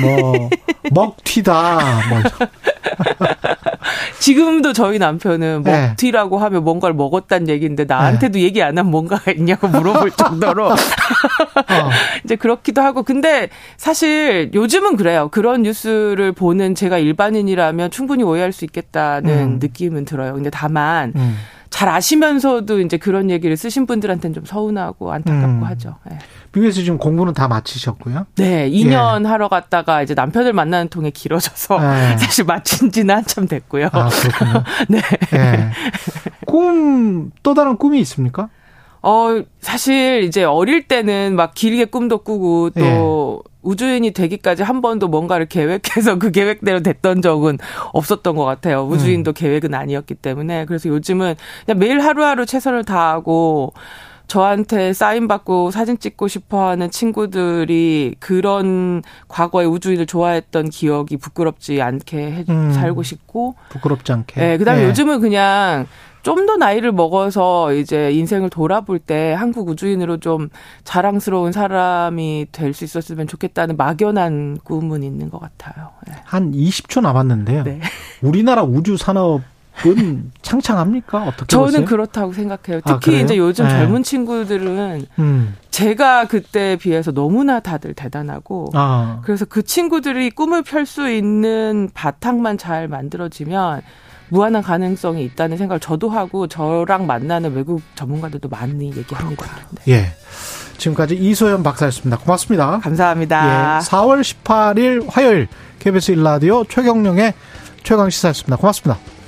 뭐 먹튀다. 뭐 <laughs> <laughs> 지금도 저희 남편은 네. 먹튀라고 하면 뭔가를 먹었다는 얘기인데 나한테도 네. 얘기 안 하면 뭔가가 있냐고 물어볼 정도로 <laughs> 어. 이제 그렇기도 하고 근데 사실 요즘은 그래요. 그런 뉴스를 보는 제가 일반인이라면 충분히 오해할 수 있겠다는 음. 느낌은 들어요. 근데 다만 음. 잘 아시면서도 이제 그런 얘기를 쓰신 분들한테는 좀 서운하고 안타깝고 음. 하죠. 네. 미국에서 지금 공부는 다 마치셨고요? 네, 2년 예. 하러 갔다가 이제 남편을 만나는 통에 길어져서 예. <laughs> 사실 마친 지는 한참 됐고요. 아, 그렇군요. <laughs> 네. 예. 꿈, 또 다른 꿈이 있습니까? 어, 사실 이제 어릴 때는 막 길게 꿈도 꾸고 또 예. 우주인이 되기까지 한 번도 뭔가를 계획해서 그 계획대로 됐던 적은 없었던 것 같아요. 우주인도 음. 계획은 아니었기 때문에. 그래서 요즘은 그냥 매일 하루하루 최선을 다하고 저한테 사인 받고 사진 찍고 싶어 하는 친구들이 그런 과거의 우주인을 좋아했던 기억이 부끄럽지 않게 해, 음, 살고 싶고. 부끄럽지 않게. 네. 그 다음에 네. 요즘은 그냥 좀 더 나이를 먹어서 이제 인생을 돌아볼 때 한국 우주인으로 좀 자랑스러운 사람이 될 수 있었으면 좋겠다는 막연한 꿈은 있는 것 같아요. 네. 한 20초 남았는데요. 네. 우리나라 우주 산업 은 <laughs> 창창합니까? 어떻게 저는 보세요? 그렇다고 생각해요. 아, 특히 아, 이제 요즘 네. 젊은 친구들은 음. 제가 그때에 비해서 너무나 다들 대단하고 아. 그래서 그 친구들이 꿈을 펼 수 있는 바탕만 잘 만들어지면 무한한 가능성이 있다는 생각을 저도 하고 저랑 만나는 외국 전문가들도 많이 얘기합니다. 네. 예. 지금까지 이소연 박사였습니다. 고맙습니다. 감사합니다. 예. 4월 18일 화요일 KBS 일라디오 최경령의 최강 시사였습니다. 고맙습니다.